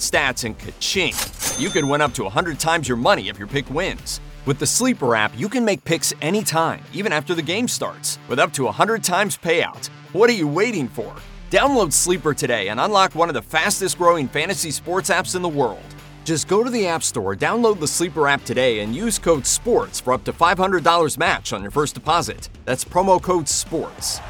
stats and ka-ching. You could win up to 100 times your money if your pick wins. With the Sleeper app, you can make picks anytime, even after the game starts, with up to 100 times payout. What are you waiting for? Download Sleeper today and unlock one of the fastest growing fantasy sports apps in the world. Just go to the App Store, download the Sleeper app today, and use code SPORTS for up to $500 match on your first deposit. That's promo code SPORTS.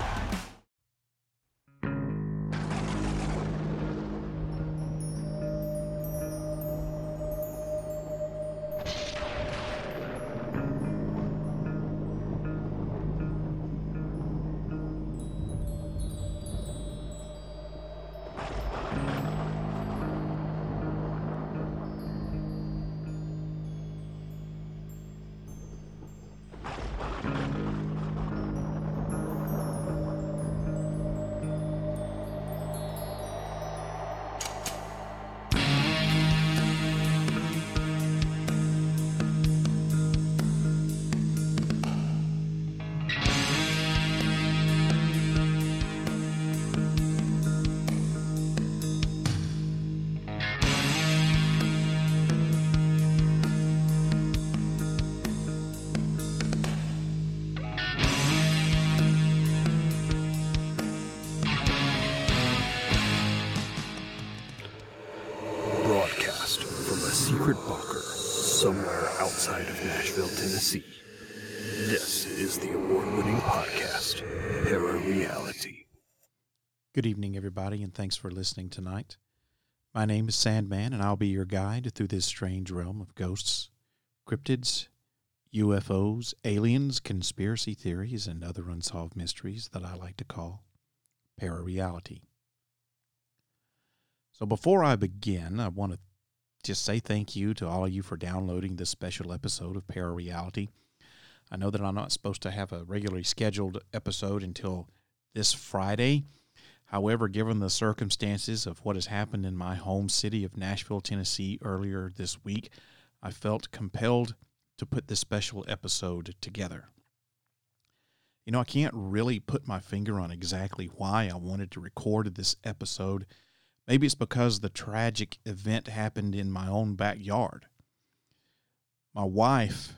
And thanks for listening tonight. My name is Sandman, and I'll be your guide through this strange realm of ghosts, cryptids, UFOs, aliens, conspiracy theories, and other unsolved mysteries that I like to call parareality. So, before I begin, I want to just say thank you to all of you for downloading this special episode of Parareality. I know that I'm not supposed to have a regularly scheduled episode until this Friday. However, given the circumstances of what has happened in my home city of Nashville, Tennessee earlier this week, I felt compelled to put this special episode together. You know, I can't really put my finger on exactly why I wanted to record this episode. Maybe it's because the tragic event happened in my own backyard. My wife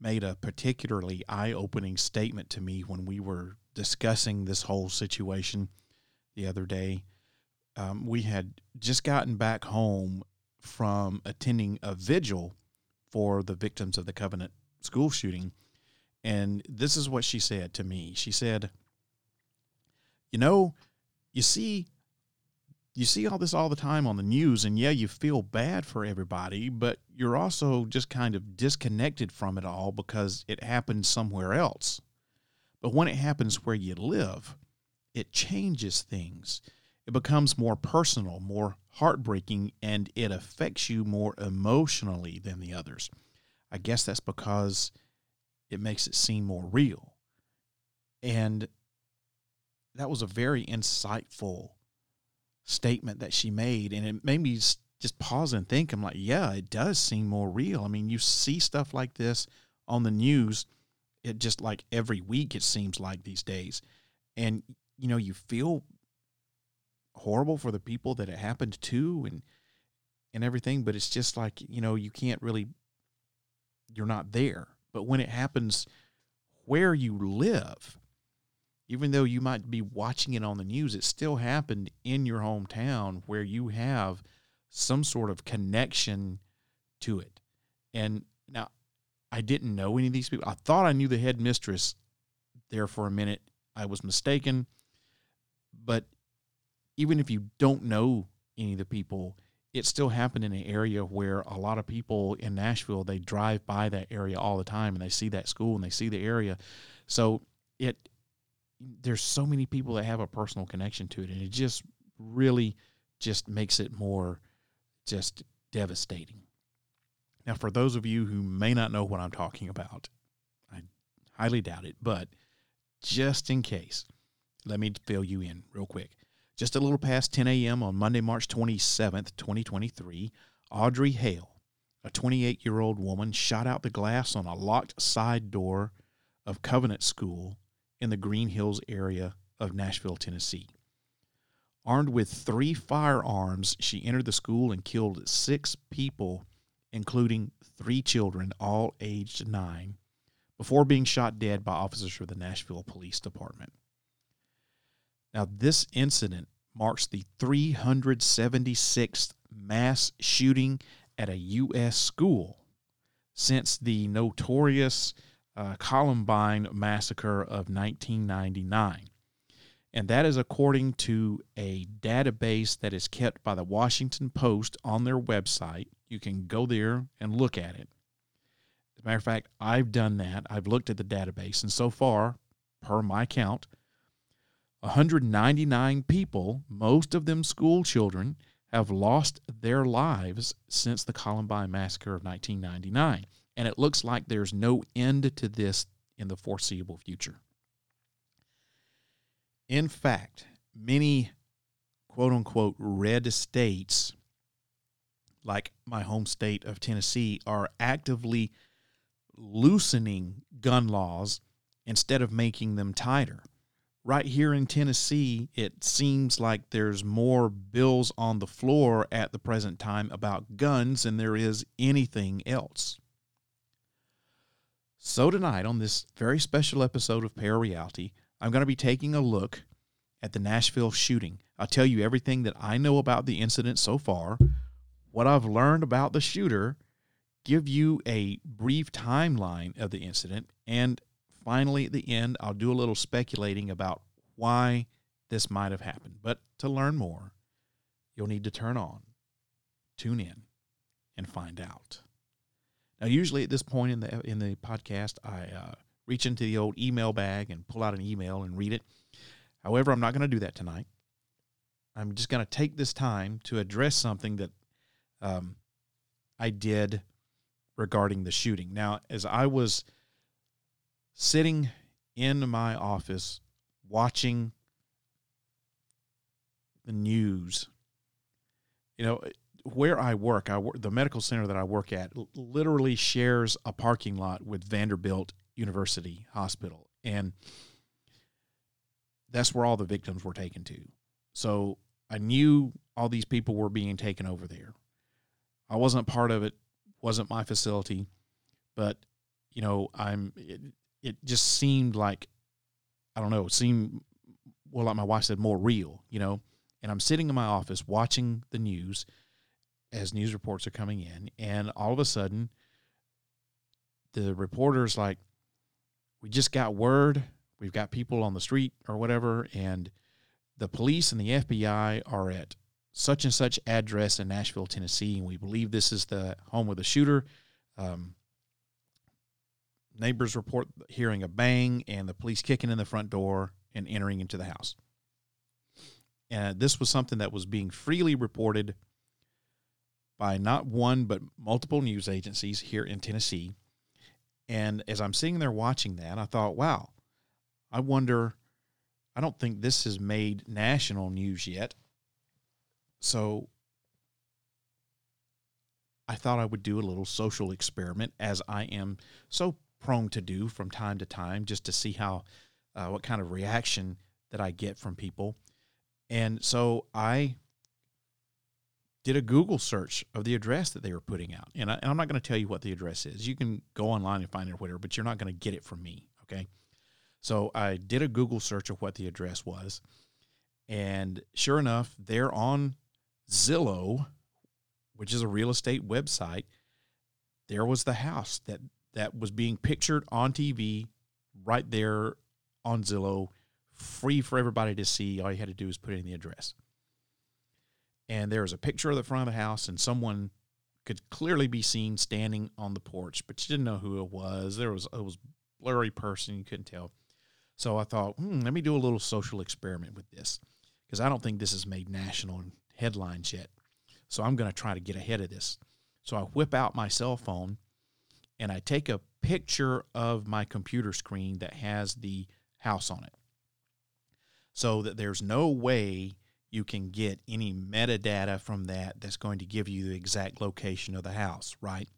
made a particularly eye opening statement to me when we were discussing this whole situation the other day. Um, we had just gotten back home from attending a vigil for the victims of the Covenant school shooting. And this is what she said to me. She said, You know, you see, you see all this all the time on the news, and yeah, you feel bad for everybody, but you're also just kind of disconnected from it all because it happened somewhere else. But when it happens where you live, it changes things. It becomes more personal, more heartbreaking, and it affects you more emotionally than the others. I guess that's because it makes it seem more real. And that was a very insightful statement that she made. And it made me just pause and think. I'm like, yeah, it does seem more real. I mean, you see stuff like this on the news, it just like every week, it seems like these days. And, you know, you feel horrible for the people that it happened to and and everything but it's just like you know you can't really you're not there. But when it happens where you live even though you might be watching it on the news it still happened in your hometown where you have some sort of connection to it. And now i didn't know any of these people i thought i knew the headmistress there for a minute. I was mistaken but even if you don't know any of the people, it still happened in an area where a lot of people in Nashville they drive by that area all the time and they see that school and they see the area. So it there's so many people that have a personal connection to it and it just really just makes it more just devastating. Now for those of you who may not know what I'm talking about, I highly doubt it, but just in case, let me fill you in real quick. Just a little past 10 a.m. on Monday, March 27th, 2023, Audrey Hale, a 28 year old woman, shot out the glass on a locked side door of Covenant School in the Green Hills area of Nashville, Tennessee. Armed with three firearms, she entered the school and killed six people, including three children, all aged nine, before being shot dead by officers from the Nashville Police Department. Now, this incident marks the 376th mass shooting at a U.S. school since the notorious uh, Columbine massacre of 1999. And that is according to a database that is kept by the Washington Post on their website. You can go there and look at it. As a matter of fact, I've done that. I've looked at the database, and so far, per my count, 199 people, most of them school children, have lost their lives since the Columbine massacre of 1999. And it looks like there's no end to this in the foreseeable future. In fact, many quote unquote red states, like my home state of Tennessee, are actively loosening gun laws instead of making them tighter. Right here in Tennessee, it seems like there's more bills on the floor at the present time about guns than there is anything else. So, tonight, on this very special episode of Parareality, I'm going to be taking a look at the Nashville shooting. I'll tell you everything that I know about the incident so far, what I've learned about the shooter, give you a brief timeline of the incident, and finally, at the end, I'll do a little speculating about why this might have happened. But to learn more, you'll need to turn on, tune in, and find out. Now, usually at this point in the in the podcast, I uh, reach into the old email bag and pull out an email and read it. However, I'm not going to do that tonight. I'm just going to take this time to address something that um, I did regarding the shooting. Now, as I was sitting in my office watching the news, you know, where I work, I work, the medical center that I work at literally shares a parking lot with Vanderbilt University Hospital. And that's where all the victims were taken to. So I knew all these people were being taken over there. I wasn't part of it, wasn't my facility, but you know, I'm it, just seemed like I don't know, it seemed well like my wife said more real, you know. And I'm sitting in my office watching the news as news reports are coming in, and all of a sudden, the reporter's like, "We just got word. We've got people on the street or whatever, and the police and the FBI are at such and such address in Nashville, Tennessee, and we believe this is the home of the shooter." Um, neighbors report hearing a bang and the police kicking in the front door and entering into the house. And this was something that was being freely reported by not one but multiple news agencies here in Tennessee. And as I'm sitting there watching that, I thought, wow, I wonder, I don't think this has made national news yet. So I thought I would do a little social experiment as I am so prone to do from time to time just to see how, uh, what kind of reaction that I get from people. And so I did a Google search of the address that they were putting out. And, I, am not going to tell you what the address is. You can go online and find it or whatever, but you're not going to get it from me. Okay. So I did a Google search of what the address was. And sure enough, there on Zillow, which is a real estate website, there was the house that, that was being pictured on TV right there on Zillow, free for everybody to see. All you had to do is put in the address and there was a picture of the front of the house, and someone could clearly be seen standing on the porch, but you didn't know who it was. There was it was blurry person, you couldn't tell. So I thought, hmm, let me do a little social experiment with this because I don't think this has made national headlines yet. So I'm going to try to get ahead of this. So I whip out my cell phone and I take a picture of my computer screen that has the house on it so that there's no way you can get any metadata from that that's going to give you the exact location of the house, right?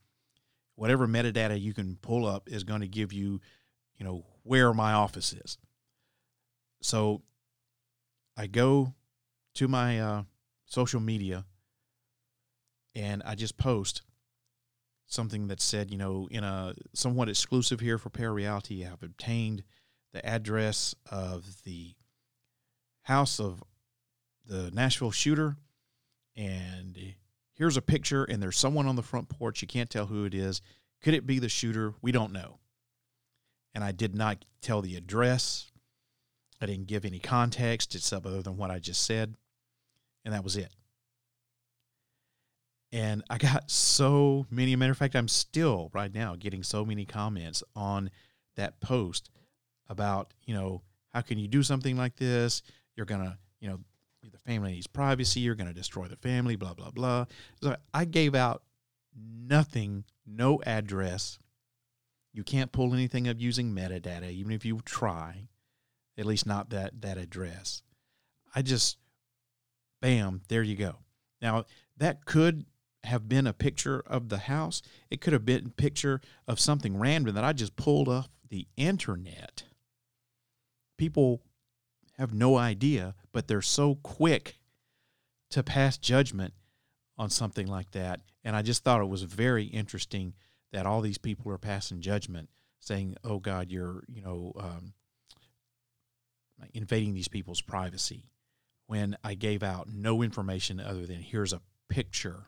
Whatever metadata you can pull up is going to give you, you know, where my office is. So I go to my uh, social media and I just post something that said, you know, in a somewhat exclusive here for Parareality, I've obtained the address of the house of the Nashville shooter, and here's a picture, and there's someone on the front porch. You can't tell who it is. Could it be the shooter? We don't know. And I did not tell the address. I didn't give any context. It's other than what I just said. And that was it. And I got so many. Matter of fact, I'm still right now getting so many comments on that post about, you know, how can you do something like this? You're going to, you know, the family needs privacy. You're going to destroy the family, blah, blah, blah. So I gave out nothing, no address. You can't pull anything up using metadata, even if you try, at least not that, that address. I just, bam, there you go. Now, that could have been a picture of the house. It could have been a picture of something random that I just pulled off the internet. People have no idea, but they're so quick to pass judgment on something like that. And I just thought it was very interesting that all these people are passing judgment, saying, "Oh God, you're you know um, invading these people's privacy." When I gave out no information other than here's a picture,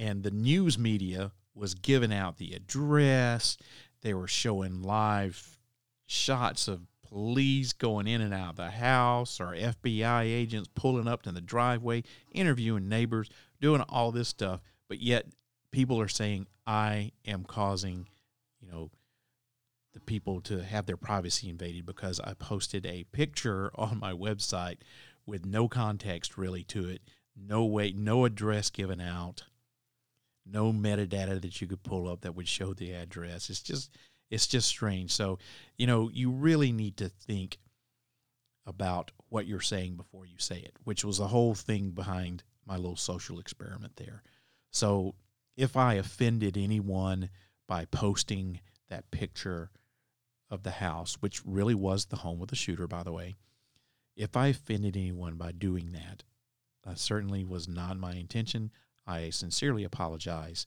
and the news media was giving out the address. They were showing live shots of police going in and out of the house or FBI agents pulling up to the driveway, interviewing neighbors, doing all this stuff. But yet people are saying, I am causing, you know, the people to have their privacy invaded because I posted a picture on my website with no context really to it, no way, no address given out, no metadata that you could pull up that would show the address. It's just it's just strange. So, you know, you really need to think about what you're saying before you say it, which was the whole thing behind my little social experiment there. So, if I offended anyone by posting that picture of the house, which really was the home of the shooter, by the way, if I offended anyone by doing that, that certainly was not my intention. I sincerely apologize.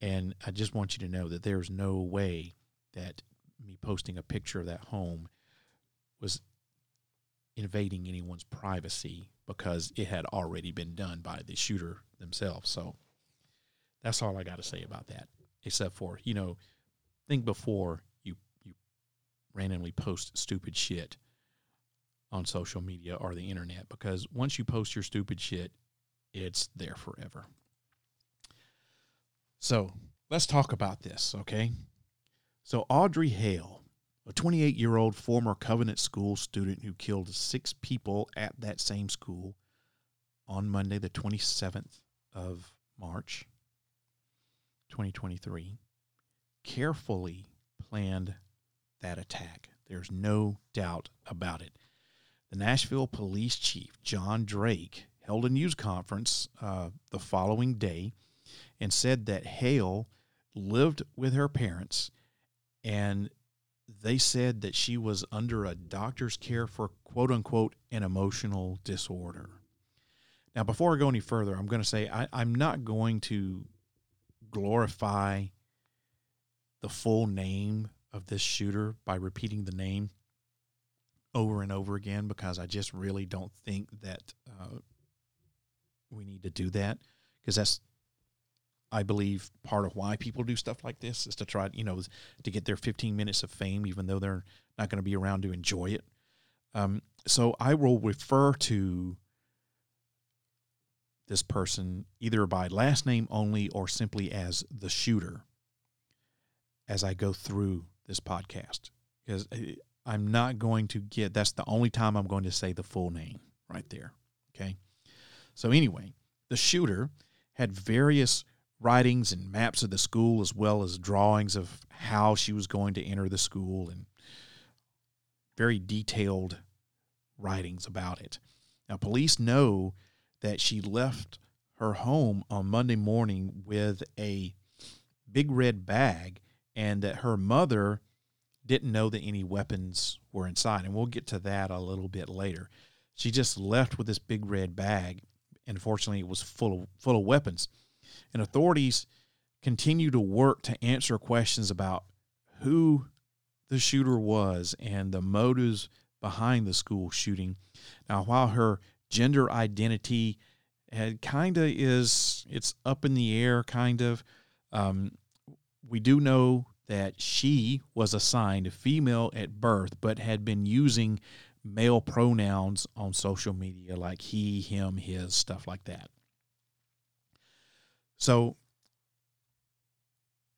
And I just want you to know that there's no way that me posting a picture of that home was invading anyone's privacy because it had already been done by the shooter themselves. So that's all I got to say about that. Except for you know, think before you you randomly post stupid shit on social media or the internet because once you post your stupid shit, it's there forever. So let's talk about this, okay? So, Audrey Hale, a 28 year old former Covenant School student who killed six people at that same school on Monday, the 27th of March, 2023, carefully planned that attack. There's no doubt about it. The Nashville police chief, John Drake, held a news conference uh, the following day and said that Hale lived with her parents and they said that she was under a doctor's care for quote unquote an emotional disorder. Now, before I go any further, I'm going to say I, I'm not going to glorify the full name of this shooter by repeating the name over and over again because I just really don't think that uh, we need to do that because that's I believe part of why people do stuff like this is to try, you know, to get their 15 minutes of fame, even though they're not going to be around to enjoy it. Um, so I will refer to this person either by last name only or simply as the shooter as I go through this podcast because I'm not going to get that's the only time I'm going to say the full name right there. Okay. So, anyway, the shooter had various writings and maps of the school as well as drawings of how she was going to enter the school and very detailed writings about it. Now, police know that she left her home on Monday morning with a big red bag and that her mother didn't know that any weapons were inside. And we'll get to that a little bit later. She just left with this big red bag, and fortunately, it was full of full of weapons. And authorities continue to work to answer questions about who the shooter was and the motives behind the school shooting. Now, while her gender identity had kind of is it's up in the air, kind of. Um, we do know that she was assigned female at birth, but had been using male pronouns on social media like he, him, his, stuff like that. So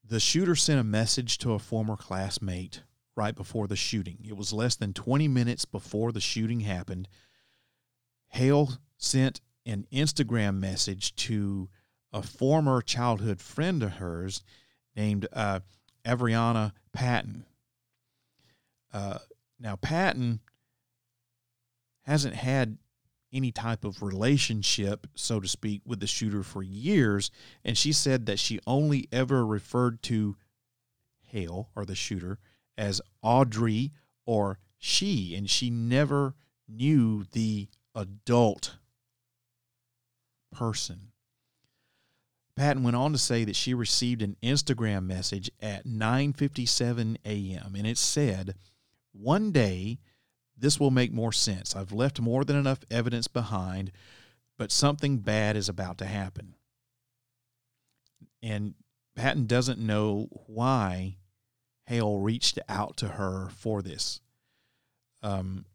the shooter sent a message to a former classmate right before the shooting. It was less than 20 minutes before the shooting happened. Hale sent an Instagram message to a former childhood friend of hers named uh, Averianna Patton. Uh, now, Patton hasn't had any type of relationship, so to speak, with the shooter for years. And she said that she only ever referred to Hale or the shooter as Audrey or she, and she never knew the adult person. Patton went on to say that she received an Instagram message at 9:57 a.m. and it said, "One day this will make more sense. I've left more than enough evidence behind, but something bad is about to happen." And Patton doesn't know why Hale reached out to her for this. Um,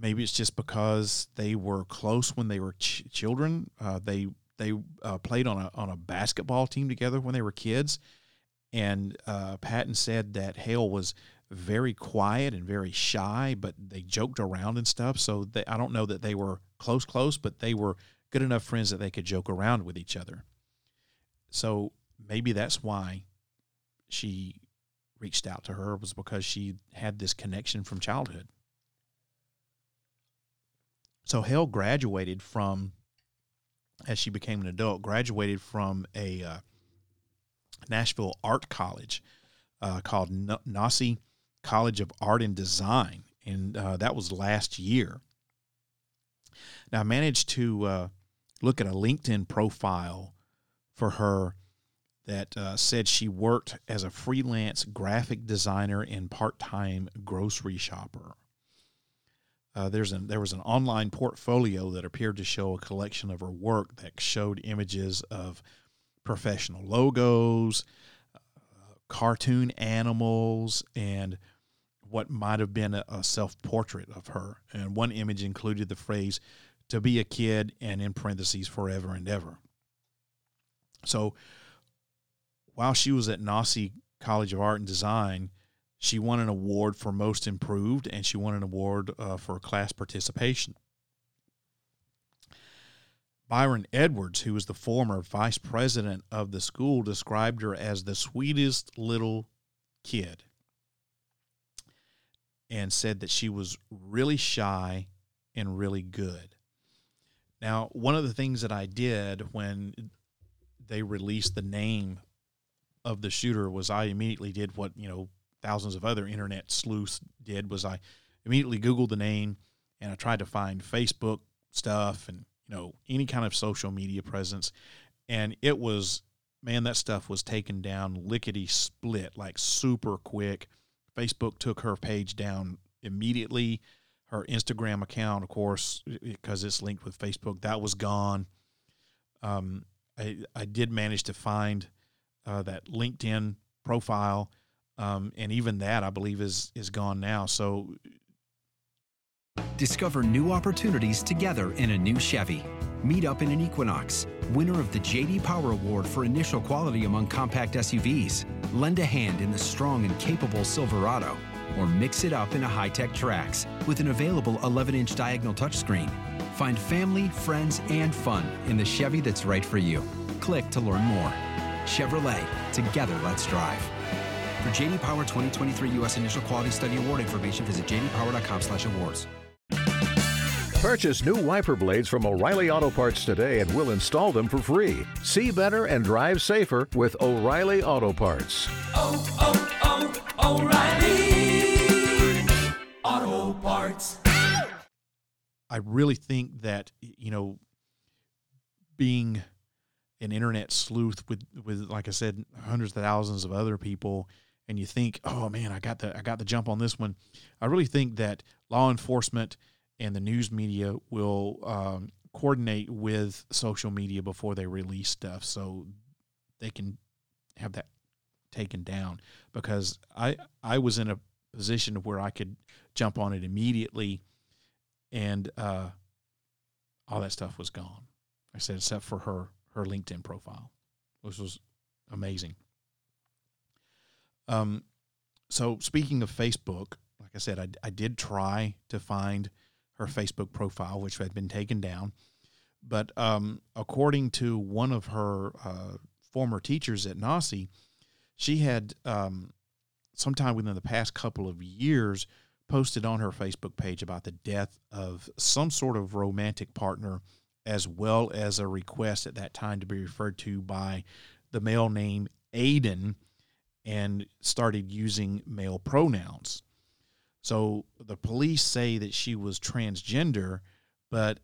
maybe it's just because they were close when they were ch- children. Uh, they they uh, played on a on a basketball team together when they were kids, and uh, Patton said that Hale was very quiet and very shy, but they joked around and stuff. So they, I don't know that they were close close, but they were good enough friends that they could joke around with each other. So maybe that's why she reached out to her was because she had this connection from childhood. So Hale graduated from, as she became an adult, graduated from a uh, Nashville art college uh, called N- College of Art and Design, and uh, that was last year. Now I managed to uh, look at a LinkedIn profile for her that uh, said she worked as a freelance graphic designer and part-time grocery shopper. Uh, there's an, there was an online portfolio that appeared to show a collection of her work that showed images of professional logos, uh, cartoon animals, and what might have been a, a self portrait of her. And one image included the phrase, to be a kid, and in parentheses, forever and ever. So while she was at Nossi College of Art and Design, she won an award for most improved and she won an award uh, for class participation. Byron Edwards, who was the former vice president of the school, described her as the sweetest little kid and said that she was really shy and really good. Now, one of the things that I did when they released the name of the shooter was I immediately did what, you know, thousands of other internet sleuths did was I immediately Googled the name and I tried to find Facebook stuff and you know any kind of social media presence, and it was man that stuff was taken down lickety split like super quick. Facebook took her page down immediately. Her Instagram account, of course, because it's linked with Facebook, that was gone. Um, I I did manage to find uh, that LinkedIn profile um, and even that I believe is is gone now. So discover new opportunities together in a new Chevy. Meet up in an Equinox, winner of the JD Power Award for initial quality among compact SUVs. Lend a hand in the strong and capable Silverado, or mix it up in a high-tech Trax with an available 11-inch diagonal touchscreen. Find family, friends, and fun in the Chevy that's right for you. Click to learn more. Chevrolet. Together, let's drive. For JD Power 2023 U.S. Initial Quality Study Award information, visit jdpower.com/awards. Purchase new wiper blades from O'Reilly Auto Parts today, and we'll install them for free. See better and drive safer with O'Reilly Auto Parts. Oh, oh, oh, O'Reilly Auto Parts. I really think that you know, being an internet sleuth with with like I said, hundreds of thousands of other people, and you think, oh man, I got the I got the jump on this one. I really think that law enforcement and the news media will um, coordinate with social media before they release stuff, so they can have that taken down. Because I I was in a position where I could jump on it immediately, and uh, all that stuff was gone. I said, except for her her LinkedIn profile, which was amazing. Um, so speaking of Facebook, like I said, I, I did try to find her Facebook profile, which had been taken down. But um, according to one of her uh, former teachers at Nossi, she had um, sometime within the past couple of years posted on her Facebook page about the death of some sort of romantic partner, as well as a request at that time to be referred to by the male name Aiden and started using male pronouns. So the police say that she was transgender, but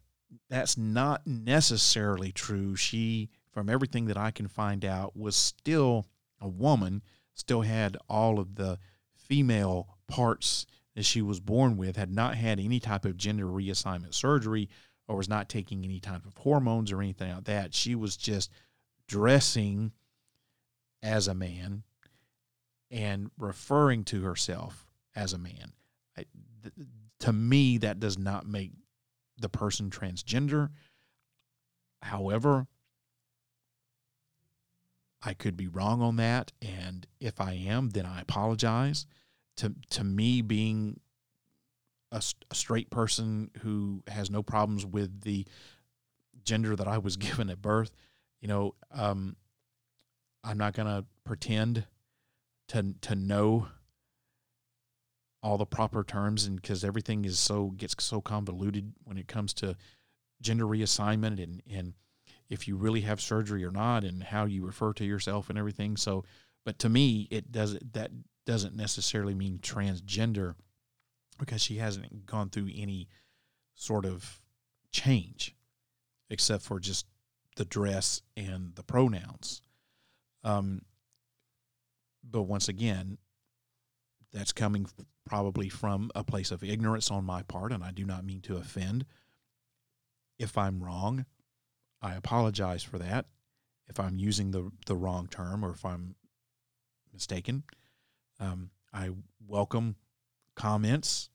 that's not necessarily true. She, from everything that I can find out, was still a woman, still had all of the female parts that she was born with, had not had any type of gender reassignment surgery, or was not taking any type of hormones or anything like that. She was just dressing as a man and referring to herself as a man. I, th- to me, that does not make the person transgender. However, I could be wrong on that, and if I am, then I apologize. To to me, being a, a straight person who has no problems with the gender that I was given at birth, you know, um, I'm not gonna pretend to to know all the proper terms and because everything is so gets so convoluted when it comes to gender reassignment and and if you really have surgery or not and how you refer to yourself and everything. So but to me it doesn't that doesn't necessarily mean transgender because she hasn't gone through any sort of change except for just the dress and the pronouns. Um, but once again, that's coming probably from a place of ignorance on my part, and I do not mean to offend. If I'm wrong, I apologize for that. If I'm using the the wrong term or if I'm mistaken, um, I welcome comments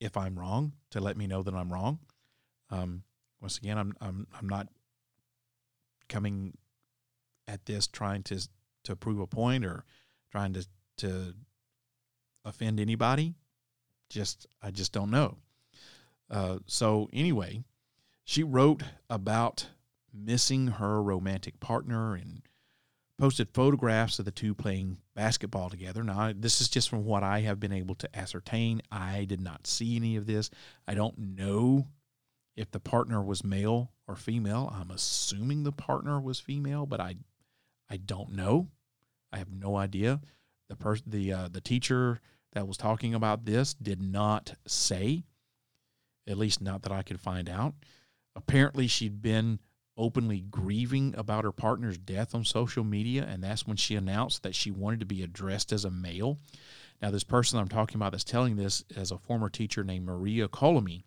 if I'm wrong to let me know that I'm wrong. Um, once again, I'm I'm I'm not coming at this trying to to prove a point or trying to to offend anybody. Just I just don't know. Uh, so anyway, she wrote about missing her romantic partner and posted photographs of the two playing basketball together. Now, this is just from what I have been able to ascertain. I did not see any of this. I don't know if the partner was male or female. I'm assuming the partner was female, but I I don't know. I have no idea. The person, the uh, the teacher that was talking about this did not say, at least not that I could find out. Apparently, she'd been openly grieving about her partner's death on social media, and that's when she announced that she wanted to be addressed as a male. Now, this person I'm talking about that's telling this is a former teacher named Maria Colomy.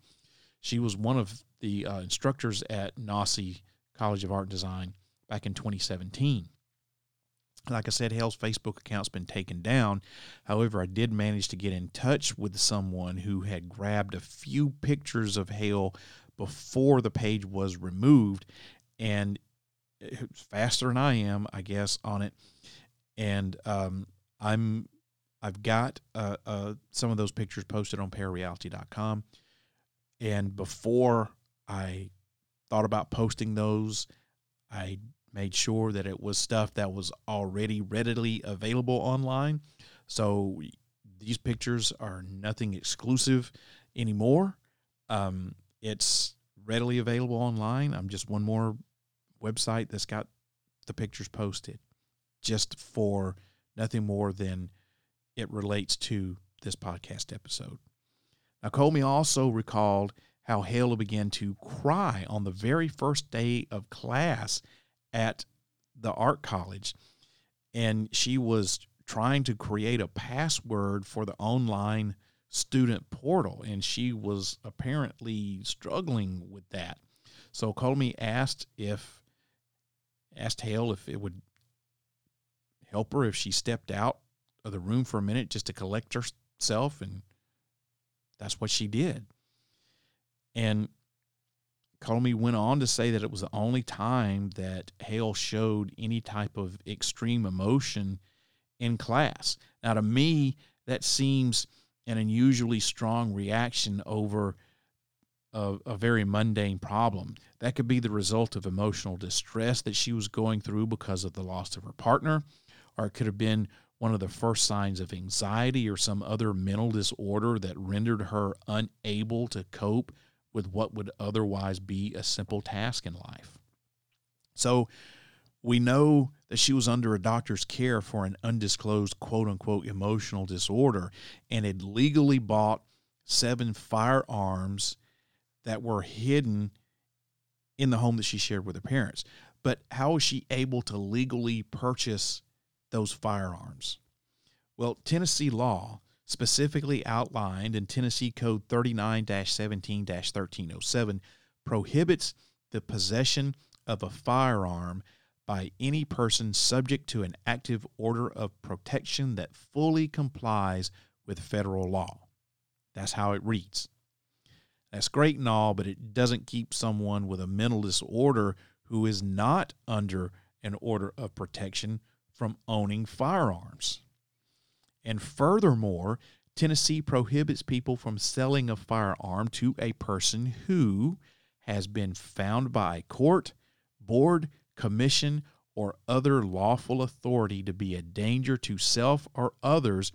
She was one of the uh, instructors at Nossi College of Art and Design back in 2017. Like I said, Hale's Facebook account's been taken down. However, I did manage to get in touch with someone who had grabbed a few pictures of Hale before the page was removed, and faster than I am, I guess, on it. And um, I'm I've got uh, uh, some of those pictures posted on parareality.com. And before I thought about posting those, I made sure that it was stuff that was already readily available online. So these pictures are nothing exclusive anymore. Um, it's readily available online. I'm just one more website that's got the pictures posted just for nothing more than it relates to this podcast episode. Now, Colomy also recalled how Hale began to cry on the very first day of class at the art college. And she was trying to create a password for the online student portal, and she was apparently struggling with that. So Colomy asked if asked Hale if it would help her if she stepped out of the room for a minute just to collect herself, and that's what she did. And Colomy went on to say that it was the only time that Hale showed any type of extreme emotion in class. Now, to me, that seems an unusually strong reaction over a, a, very mundane problem. That could be the result of emotional distress that she was going through because of the loss of her partner, or it could have been one of the first signs of anxiety or some other mental disorder that rendered her unable to cope with what would otherwise be a simple task in life. So we know that she was under a doctor's care for an undisclosed quote unquote emotional disorder and had legally bought seven firearms that were hidden in the home that she shared with her parents. But how was she able to legally purchase those firearms? Well, Tennessee law specifically outlined in Tennessee Code 39 17 1307 prohibits the possession of a firearm by any person subject to an active order of protection that fully complies with federal law. That's how it reads. That's great and all, but it doesn't keep someone with a mental disorder who is not under an order of protection from owning firearms. And furthermore, Tennessee prohibits people from selling a firearm to a person who has been found by a court, board, commission, or other lawful authority to be a danger to self or others,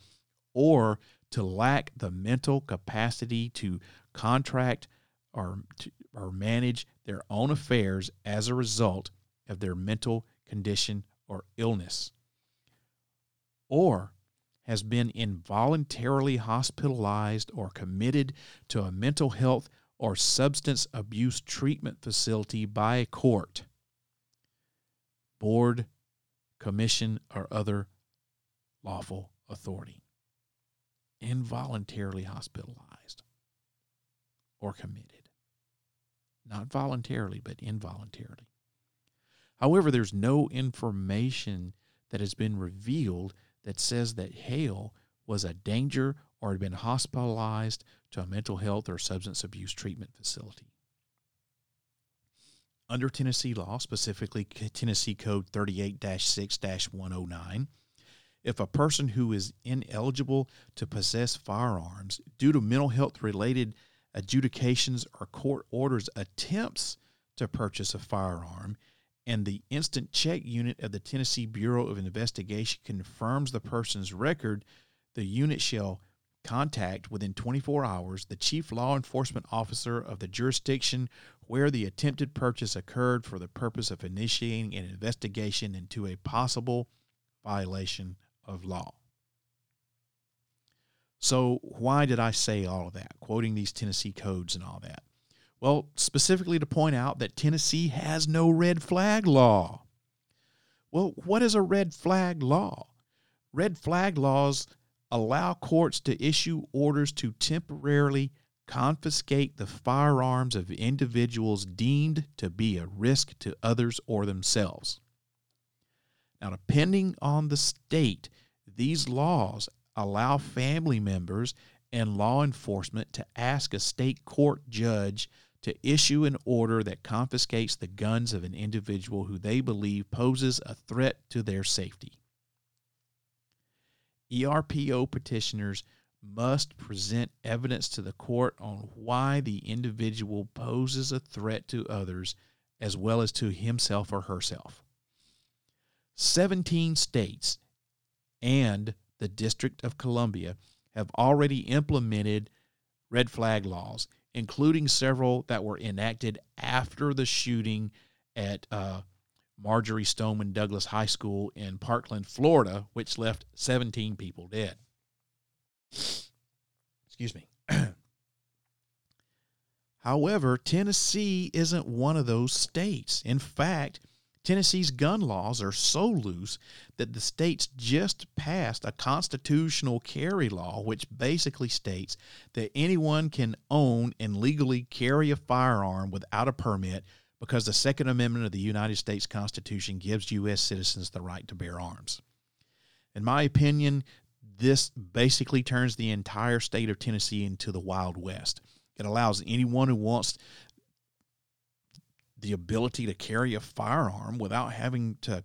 or to lack the mental capacity to contract or, or manage their own affairs as a result of their mental condition or illness, or has been involuntarily hospitalized or committed to a mental health or substance abuse treatment facility by a court board, commission, or other lawful authority. Involuntarily hospitalized or committed. Not voluntarily, but involuntarily. However, there's no information that has been revealed that says that Hale was a danger or had been hospitalized to a mental health or substance abuse treatment facility. Under Tennessee law, specifically Tennessee Code 38 6 109, if a person who is ineligible to possess firearms due to mental health related adjudications or court orders attempts to purchase a firearm, and the instant check unit of the Tennessee Bureau of Investigation confirms the person's record, the unit shall contact within 24 hours the chief law enforcement officer of the jurisdiction where the attempted purchase occurred for the purpose of initiating an investigation into a possible violation of law. So, why did I say all of that, quoting these Tennessee codes and all that? Well, specifically to point out that Tennessee has no red flag law. Well, what is a red flag law? Red flag laws allow courts to issue orders to temporarily confiscate the firearms of individuals deemed to be a risk to others or themselves. Now, depending on the state, these laws allow family members and law enforcement to ask a state court judge to issue an order that confiscates the guns of an individual who they believe poses a threat to their safety. ERPO petitioners must present evidence to the court on why the individual poses a threat to others as well as to himself or herself. 17 states and the District of Columbia have already implemented red flag laws, including several that were enacted after the shooting at uh, Marjory Stoneman Douglas High School in Parkland, Florida, which left 17 people dead. Excuse me. However, Tennessee isn't one of those states. In fact, Tennessee's gun laws are so loose that the state's just passed a constitutional carry law, which basically states that anyone can own and legally carry a firearm without a permit because the Second Amendment of the United States Constitution gives U.S. citizens the right to bear arms. In my opinion, this basically turns the entire state of Tennessee into the Wild West. It allows anyone who wants the ability to carry a firearm without having to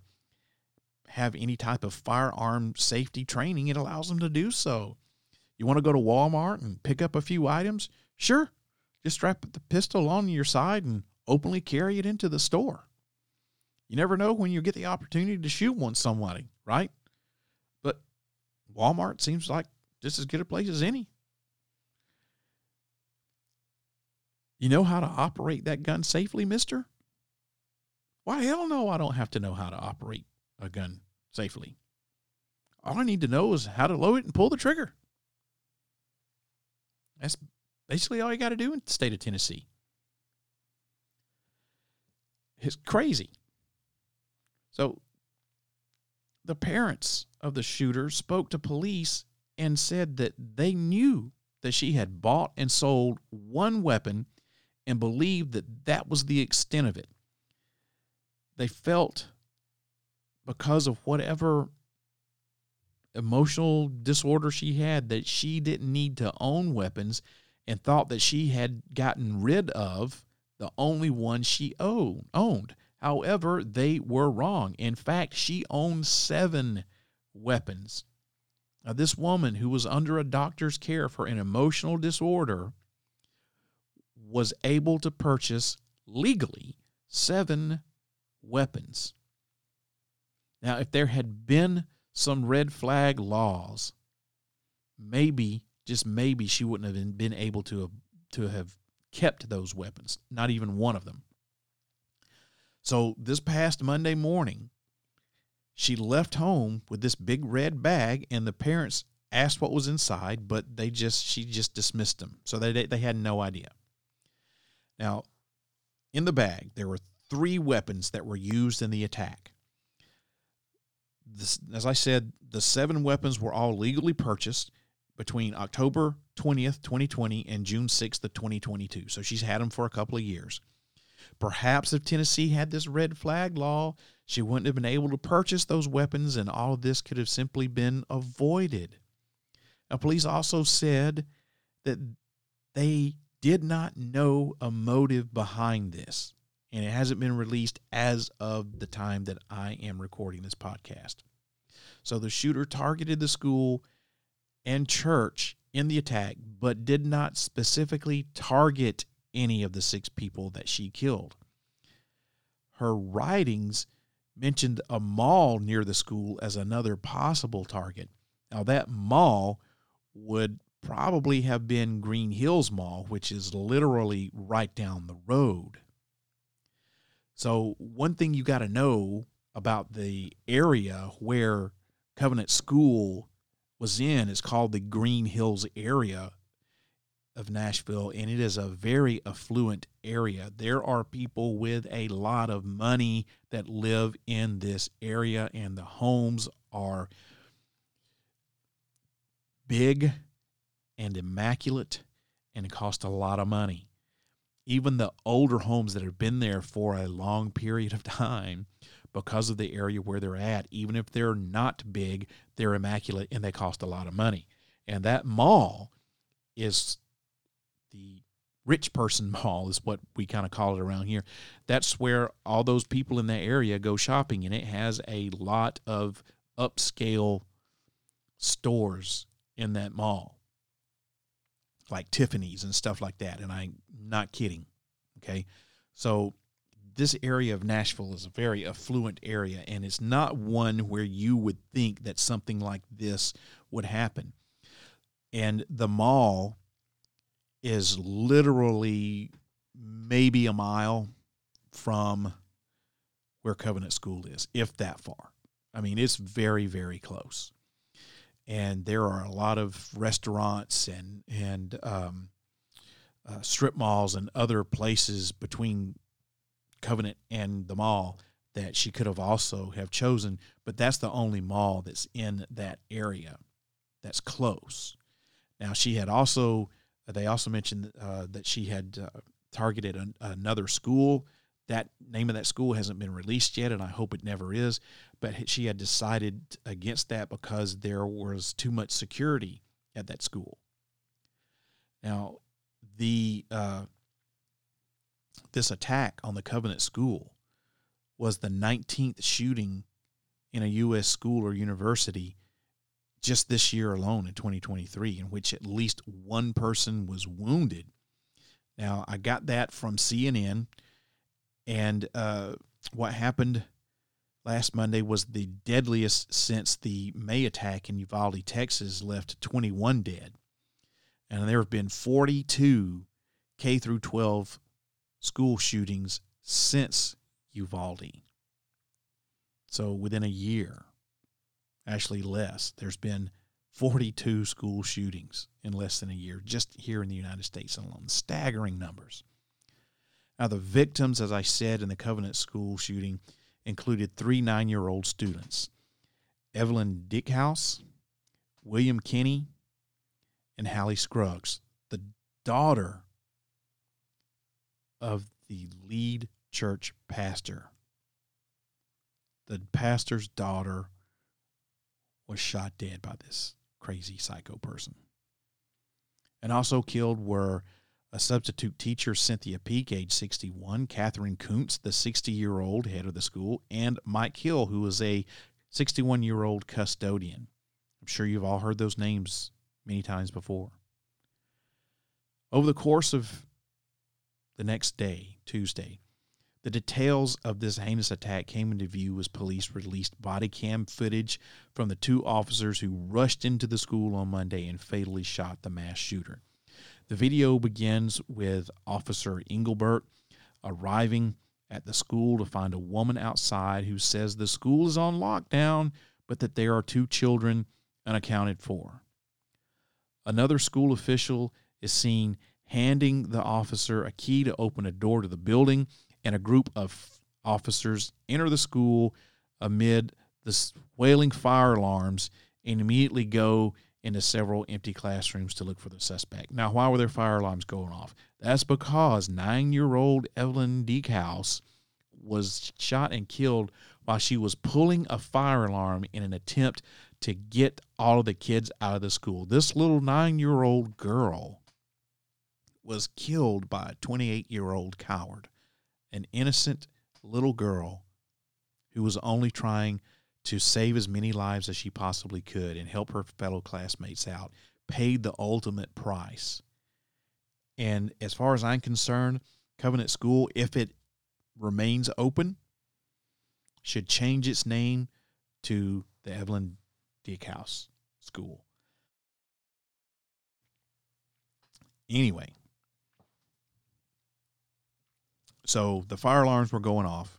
have any type of firearm safety training, it allows them to do so. You want to go to Walmart and pick up a few items? Sure. Just strap the pistol on your side and openly carry it into the store. You never know when you get the opportunity to shoot one somebody, right? But Walmart seems like just as good a place as any. You know how to operate that gun safely, mister? Why, hell no, I don't have to know how to operate a gun safely. All I need to know is how to load it and pull the trigger. That's basically all you got to do in the state of Tennessee. It's crazy. So, the parents of the shooter spoke to police and said that they knew that she had bought and sold one weapon and believed that that was the extent of it. They felt because of whatever emotional disorder she had that she didn't need to own weapons and thought that she had gotten rid of the only one she owned. However, they were wrong. In fact, she owned seven weapons. Now, this woman who was under a doctor's care for an emotional disorder was able to purchase legally seven weapons. Now, if there had been some red flag laws, maybe, just maybe, she wouldn't have been able to have, to have kept those weapons, not even one of them. So, this past Monday morning, she left home with this big red bag, and the parents asked what was inside, but they just she just dismissed them. So they they had no idea. Now, in the bag, there were three weapons that were used in the attack. This, as I said, the seven weapons were all legally purchased between October 20th, 2020 and June 6th of 2022. So she's had them for a couple of years. Perhaps if Tennessee had this red flag law, she wouldn't have been able to purchase those weapons and all of this could have simply been avoided. Now, police also said that they did not know a motive behind this, and it hasn't been released as of the time that I am recording this podcast. So the shooter targeted the school and church in the attack, but did not specifically target any of the six people that she killed. Her writings mentioned a mall near the school as another possible target. Now, that mall would probably have been Green Hills Mall, which is literally right down the road. So, one thing you got to know about the area where Covenant School was in is called the Green Hills area of Nashville, and it is a very affluent area. There are people with a lot of money that live in this area, and the homes are big and immaculate and it cost a lot of money. Even the older homes that have been there for a long period of time, because of the area where they're at, even if they're not big, they're immaculate and they cost a lot of money. And that mall is the rich person mall, is what we kind of call it around here. That's where all those people in that area go shopping, and it has a lot of upscale stores in that mall like Tiffany's and stuff like that. And I'm not kidding. Okay. So this area of Nashville is a very affluent area, and it's not one where you would think that something like this would happen. And the mall is literally maybe a mile from where Covenant School is, if that far. I mean, it's very, very close and there are a lot of restaurants and and um, uh, strip malls and other places between Covenant and the mall that she could have also have chosen, but that's the only mall that's in that area that's close. Now she had also they also mentioned uh, that she had uh, targeted an, another school. That name of that school hasn't been released yet, and I hope it never is. But she had decided against that because there was too much security at that school. Now, the uh, this attack on the Covenant School was the 19th shooting in a U.S. school or university just this year alone in 2023, in which at least one person was wounded. Now, I got that from CNN, and uh, what happened last Monday was the deadliest since the May attack in Uvalde, Texas, left 21 dead. And there have been 42 K through 12 school shootings since Uvalde. So within a year, actually less, there's been 42 school shootings in less than a year just here in the United States alone. Staggering numbers. Now, the victims, as I said, in the Covenant school shooting included three nine year old students Evelyn Dieckhaus, William Kinney, and Hallie Scruggs, the daughter of the lead church pastor. The pastor's daughter was shot dead by this crazy psycho person. And also killed were a substitute teacher, Cynthia Peak, age 61, Katherine Koonce, the 60 year old head of the school, and Mike Hill, who was a 61 year old custodian. I'm sure you've all heard those names many times before. Over the course of the next day, Tuesday, the details of this heinous attack came into view as police released body cam footage from the two officers who rushed into the school on Monday and fatally shot the mass shooter. The video begins with Officer Engelbert arriving at the school to find a woman outside who says the school is on lockdown, but that there are two children unaccounted for. Another school official is seen handing the officer a key to open a door to the building, and a group of officers enter the school amid the wailing fire alarms and immediately go into several empty classrooms to look for the suspect. Now, why were there fire alarms going off? That's because nine year old Evelyn Dieckhaus was shot and killed while she was pulling a fire alarm in an attempt to get all of the kids out of the school. This little nine year old girl was killed by a 28 year old coward, an innocent little girl who was only trying to save as many lives as she possibly could and help her fellow classmates out, paid the ultimate price. And as far as I'm concerned, Covenant School, if it remains open, should change its name to the Evelyn Dieckhaus School. Anyway, so the fire alarms were going off.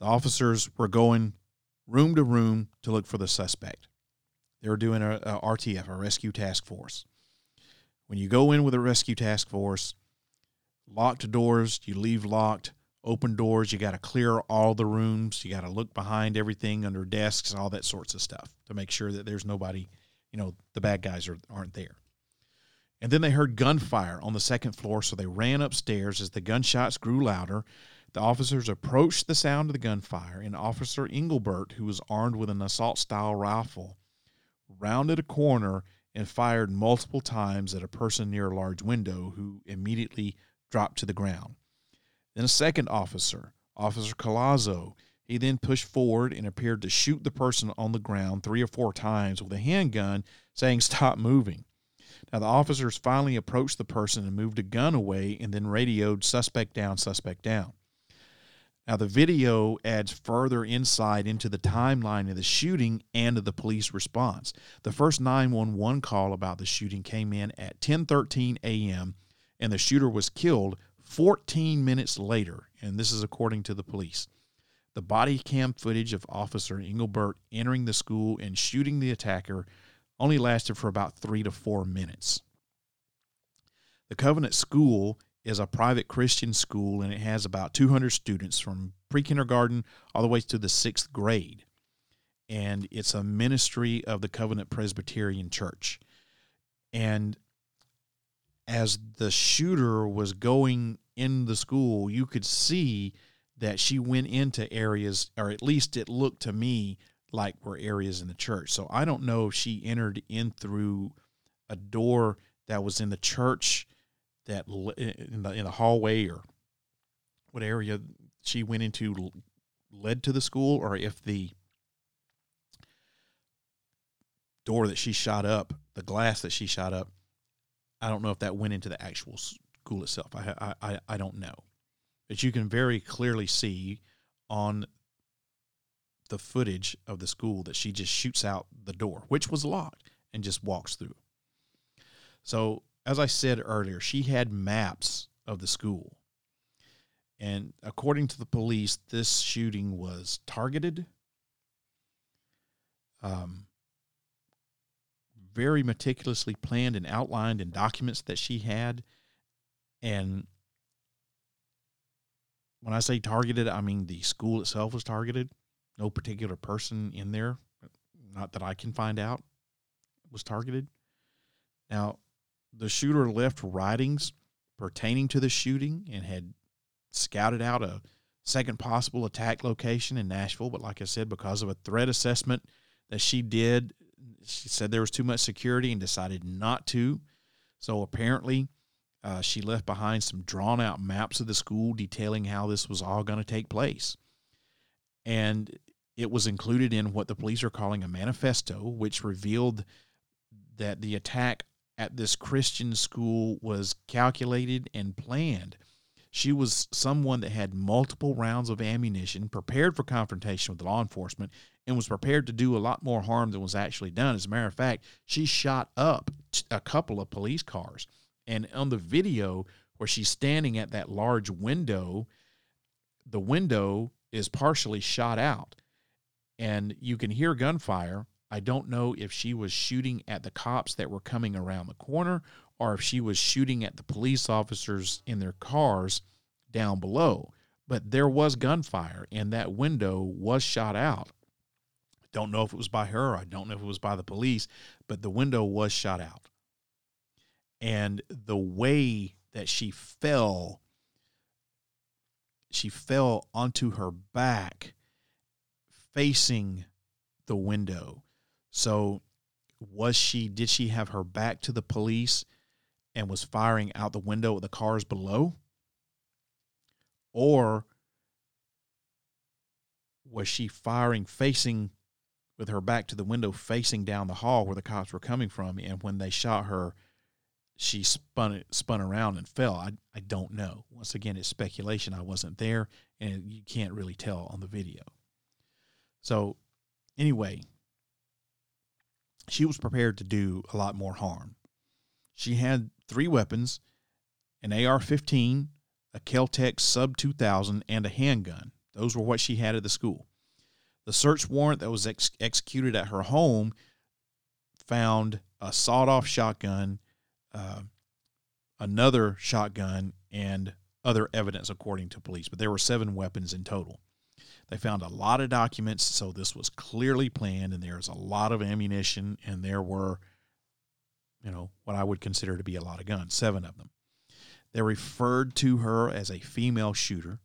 The officers were going room to room to look for the suspect. They were doing a, a RTF, a rescue task force. When you go in with a rescue task force, locked doors, you leave locked, open doors, you got to clear all the rooms, you got to look behind everything under desks, all that sorts of stuff to make sure that there's nobody, you know, the bad guys are, aren't there. And then they heard gunfire on the second floor, so they ran upstairs as the gunshots grew louder. The officers approached the sound of the gunfire, and Officer Engelbert, who was armed with an assault style rifle, rounded a corner and fired multiple times at a person near a large window who immediately dropped to the ground. Then a second officer, Officer Collazo, he then pushed forward and appeared to shoot the person on the ground three or four times with a handgun, saying, Stop moving. Now, the officers finally approached the person and moved a gun away and then radioed, Suspect down, suspect down. Now, the video adds further insight into the timeline of the shooting and of the police response. The first 911 call about the shooting came in at 10:13 a.m. and the shooter was killed 14 minutes later, and this is according to the police. The body cam footage of Officer Engelbert entering the school and shooting the attacker only lasted for about 3 to 4 minutes. The Covenant School is a private Christian school and it has about 200 students from pre kindergarten all the way to the sixth grade. And it's a ministry of the Covenant Presbyterian Church. And as the shooter was going in the school, you could see that she went into areas, or at least it looked to me like were areas in the church. So I don't know if she entered in through a door that was in the church that in the in the hallway or what area she went into led to the school or if the door that she shot up, the glass that she shot up, I don't know if that went into the actual school itself. I I I don't know. But you can very clearly see on the footage of the school that she just shoots out the door, which was locked, and just walks through. So, as I said earlier, she had maps of the school. And according to the police, this shooting was targeted, um, very meticulously planned and outlined in documents that she had. And when I say targeted, I mean the school itself was targeted. No particular person in there, not that I can find out, was targeted. Now, the shooter left writings pertaining to the shooting and had scouted out a second possible attack location in Nashville. But like I said, because of a threat assessment that she did, she said there was too much security and decided not to. So apparently, uh, she left behind some drawn out maps of the school detailing how this was all going to take place. And it was included in what the police are calling a manifesto, which revealed that the attack at this Christian school was calculated and planned. She was someone that had multiple rounds of ammunition, prepared for confrontation with law enforcement, and was prepared to do a lot more harm than was actually done. As a matter of fact, she shot up a couple of police cars. And on the video where she's standing at that large window, the window is partially shot out and you can hear gunfire. I don't know if she was shooting at the cops that were coming around the corner or if she was shooting at the police officers in their cars down below. But there was gunfire and that window was shot out. Don't know if it was by her. Or I don't know if it was by the police, but the window was shot out and the way that she fell she fell onto her back facing the window so was she did she have her back to the police and was firing out the window of the cars below or was she firing facing with her back to the window facing down the hall where the cops were coming from and when they shot her she spun spun around and fell. I I don't know. Once again, it's speculation. I wasn't there, and you can't really tell on the video. So, anyway, she was prepared to do a lot more harm. She had three weapons: an AR-15, a Kel-Tec Sub 2000, and a handgun. Those were what she had at the school. The search warrant that was ex- executed at her home found a sawed-off shotgun uh, another shotgun, and other evidence, according to police. But there were seven weapons in total. They found a lot of documents, so this was clearly planned, and there's a lot of ammunition, and there were, you know, what I would consider to be a lot of guns, seven of them. They referred to her as a female shooter,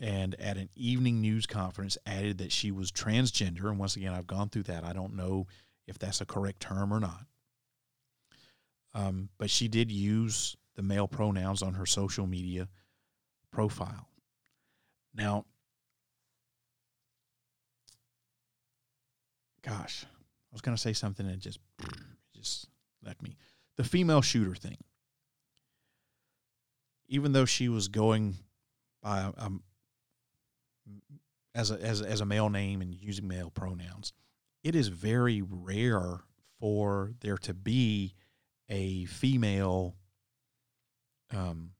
and at an evening news conference added that she was transgender. And once again, I've gone through that. I don't know if that's a correct term or not. Um, but she did use the male pronouns on her social media profile. Now, gosh, I was going to say something and just just left me. The female shooter thing. Even though she was going by um, as a, as as a male name and using male pronouns, it is very rare for there to be a female um,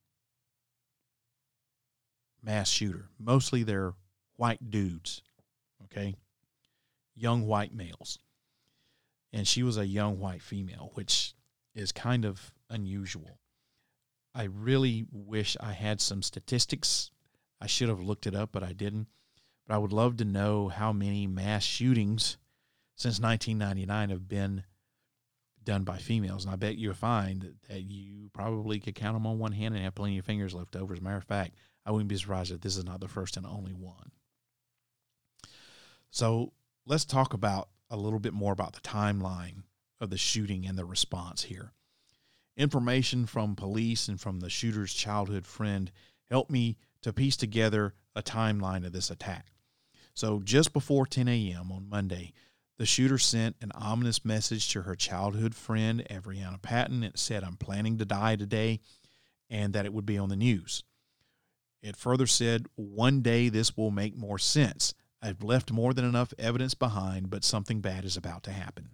mass shooter. Mostly they're white dudes, okay? Young white males. And she was a young white female, which is kind of unusual. I really wish I had some statistics. I should have looked it up, but I didn't. But I would love to know how many mass shootings since 1999 have been done by females. And I bet you'll find that you probably could count them on one hand and have plenty of fingers left over. As a matter of fact, I wouldn't be surprised if this is not the first and only one. So let's talk about a little bit more about the timeline of the shooting and the response here. Information from police and from the shooter's childhood friend helped me to piece together a timeline of this attack. So, just before 10 a.m. on Monday, the shooter sent an ominous message to her childhood friend, Averianna Patton. It said, I'm planning to die today, and that it would be on the news. It further said, One day this will make more sense. I've left more than enough evidence behind, but something bad is about to happen.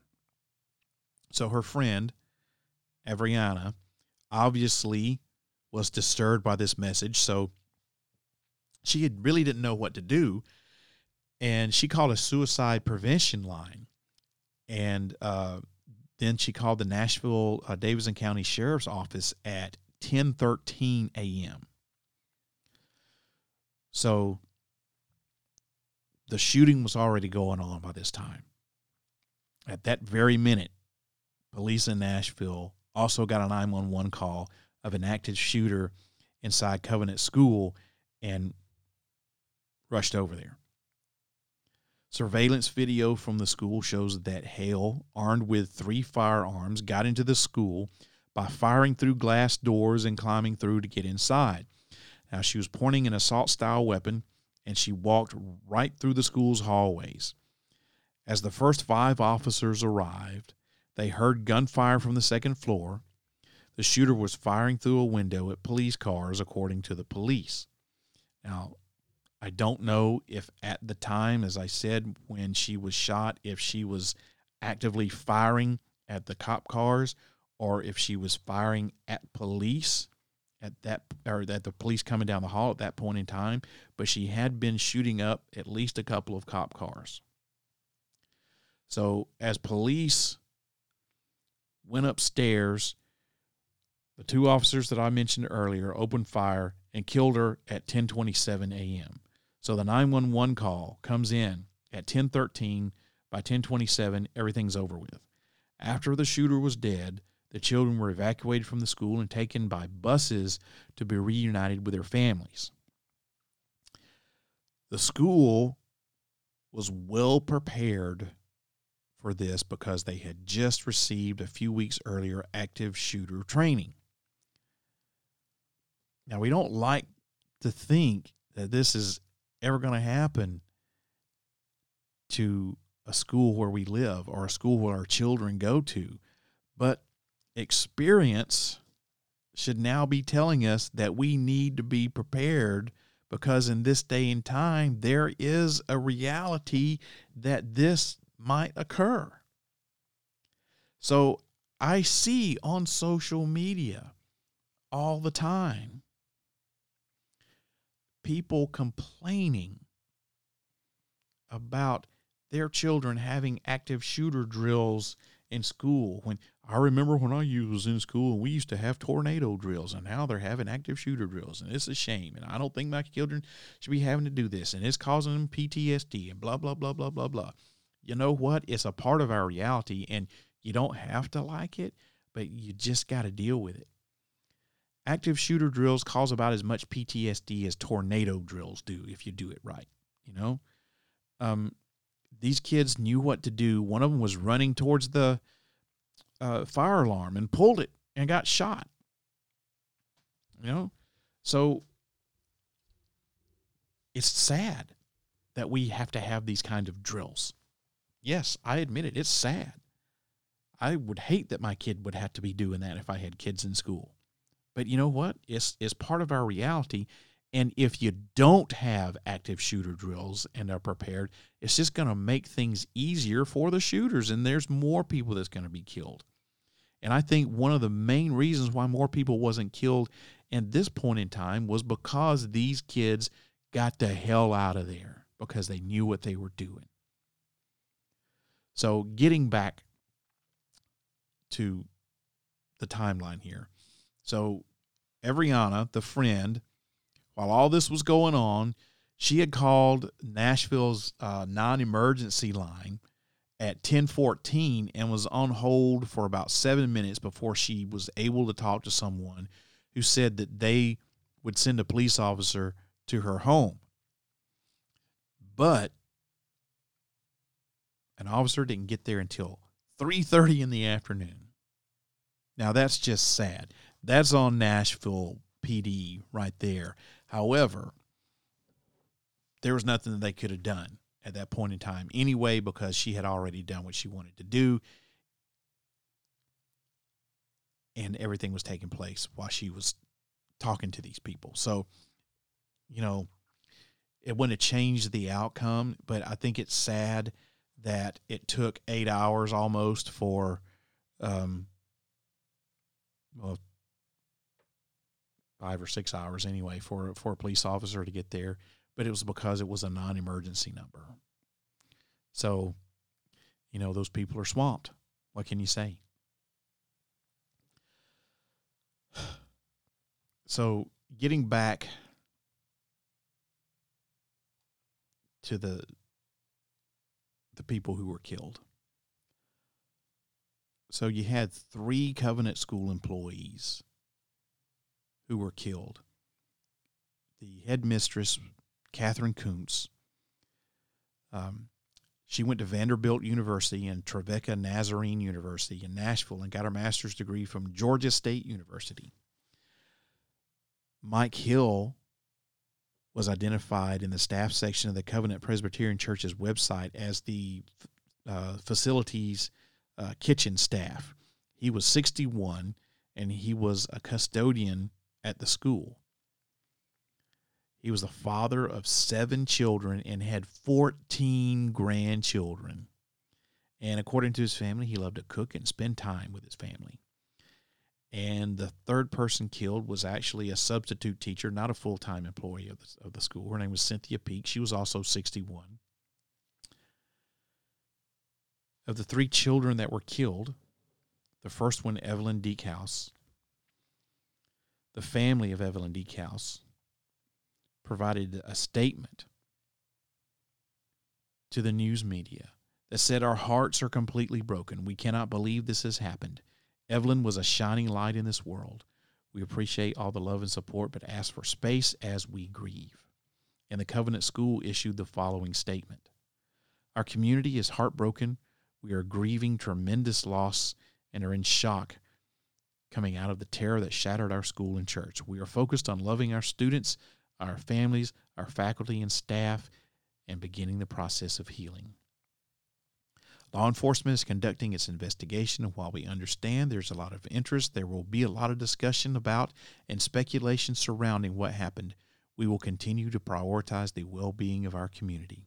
So her friend, Averianna, obviously was disturbed by this message. So she had really didn't know what to do. And she called a suicide prevention line. And uh, then she called the Nashville uh, Davidson County Sheriff's Office at 10:13 a.m. So the shooting was already going on by this time. At that very minute, police in Nashville also got a 911 call of an active shooter inside Covenant School and rushed over there. Surveillance video from the school shows that Hale, armed with three firearms, got into the school by firing through glass doors and climbing through to get inside. Now, she was pointing an assault style weapon and she walked right through the school's hallways. As the first five officers arrived, they heard gunfire from the second floor. The shooter was firing through a window at police cars, according to the police. Now, I don't know if at the time, as I said, when she was shot, if she was actively firing at the cop cars or if she was firing at police at that or that the police coming down the hall at that point in time, but she had been shooting up at least a couple of cop cars. So as police went upstairs. The two officers that I mentioned earlier opened fire and killed her at 10:27 a.m. So the 911 call comes in at 10:13. By 10:27, everything's over with. After the shooter was dead, the children were evacuated from the school and taken by buses to be reunited with their families. The school was well prepared for this because they had just received a few weeks earlier active shooter training. Now, we don't like to think that this is ever going to happen to a school where we live or a school where our children go to, but experience should now be telling us that we need to be prepared because in this day and time, there is a reality that this might occur. So I see on social media all the time people complaining about their children having active shooter drills in school when I remember when I was in school and we used to have tornado drills and now they're having active shooter drills and it's a shame and I don't think my children should be having to do this and it's causing them PTSD and blah blah blah blah blah blah you know what? It's a part of our reality, and you don't have to like it, but you just got to deal with it. Active shooter drills cause about as much PTSD as tornado drills do if you do it right. You know, um, these kids knew what to do. One of them was running towards the uh, fire alarm and pulled it and got shot. You know, so it's sad that we have to have these kind of drills. Yes, I admit it. It's sad. I would hate that my kid would have to be doing that if I had kids in school. But you know what? It's it's part of our reality. And if you don't have active shooter drills and are prepared, it's just going to make things easier for the shooters. And there's more people that's going to be killed. And I think one of the main reasons why more people wasn't killed at this point in time was because these kids got the hell out of there because they knew what they were doing. So, getting back to the timeline here. So, Averianna, the friend, while all this was going on, she had called Nashville's uh, non-emergency line at 1014 and was on hold for about seven minutes before she was able to talk to someone who said that they would send a police officer to her home. But an officer didn't get there until 3:30 in the afternoon. Now that's just sad. That's on Nashville PD right there. However, there was nothing that they could have done at that point in time anyway because she had already done what she wanted to do and everything was taking place while she was talking to these people. So, you know, it wouldn't have changed the outcome, but I think it's sad that it took eight hours almost for, um, well, five or six hours anyway for for a police officer to get there, but it was because it was a non-emergency number. So, you know, those people are swamped. What can you say? So, getting back to the the people who were killed. So you had three Covenant School employees who were killed. The headmistress, Katherine Koonce, um, she went to Vanderbilt University and Trevecca Nazarene University in Nashville and got her master's degree from Georgia State University. Mike Hill was identified in the staff section of the Covenant Presbyterian Church's website as the uh, facilities uh, kitchen staff. He was 61 and he was a custodian at the school. He was the father of seven children and had 14 grandchildren. And according to his family, he loved to cook and spend time with his family. And the third person killed was actually a substitute teacher, not a full time employee of the, of the school. Her name was Cynthia Peak. She was also 61. Of the three children that were killed, the first one, Evelyn Dieckhaus, the family of Evelyn Dieckhaus provided a statement to the news media that said, Our hearts are completely broken. We cannot believe this has happened. Evelyn was a shining light in this world. We appreciate all the love and support, but ask for space as we grieve. And the Covenant School issued the following statement Our community is heartbroken. We are grieving tremendous loss and are in shock coming out of the terror that shattered our school and church. We are focused on loving our students, our families, our faculty and staff, and beginning the process of healing. Law enforcement is conducting its investigation, and while we understand there's a lot of interest, there will be a lot of discussion about and speculation surrounding what happened. We will continue to prioritize the well being of our community.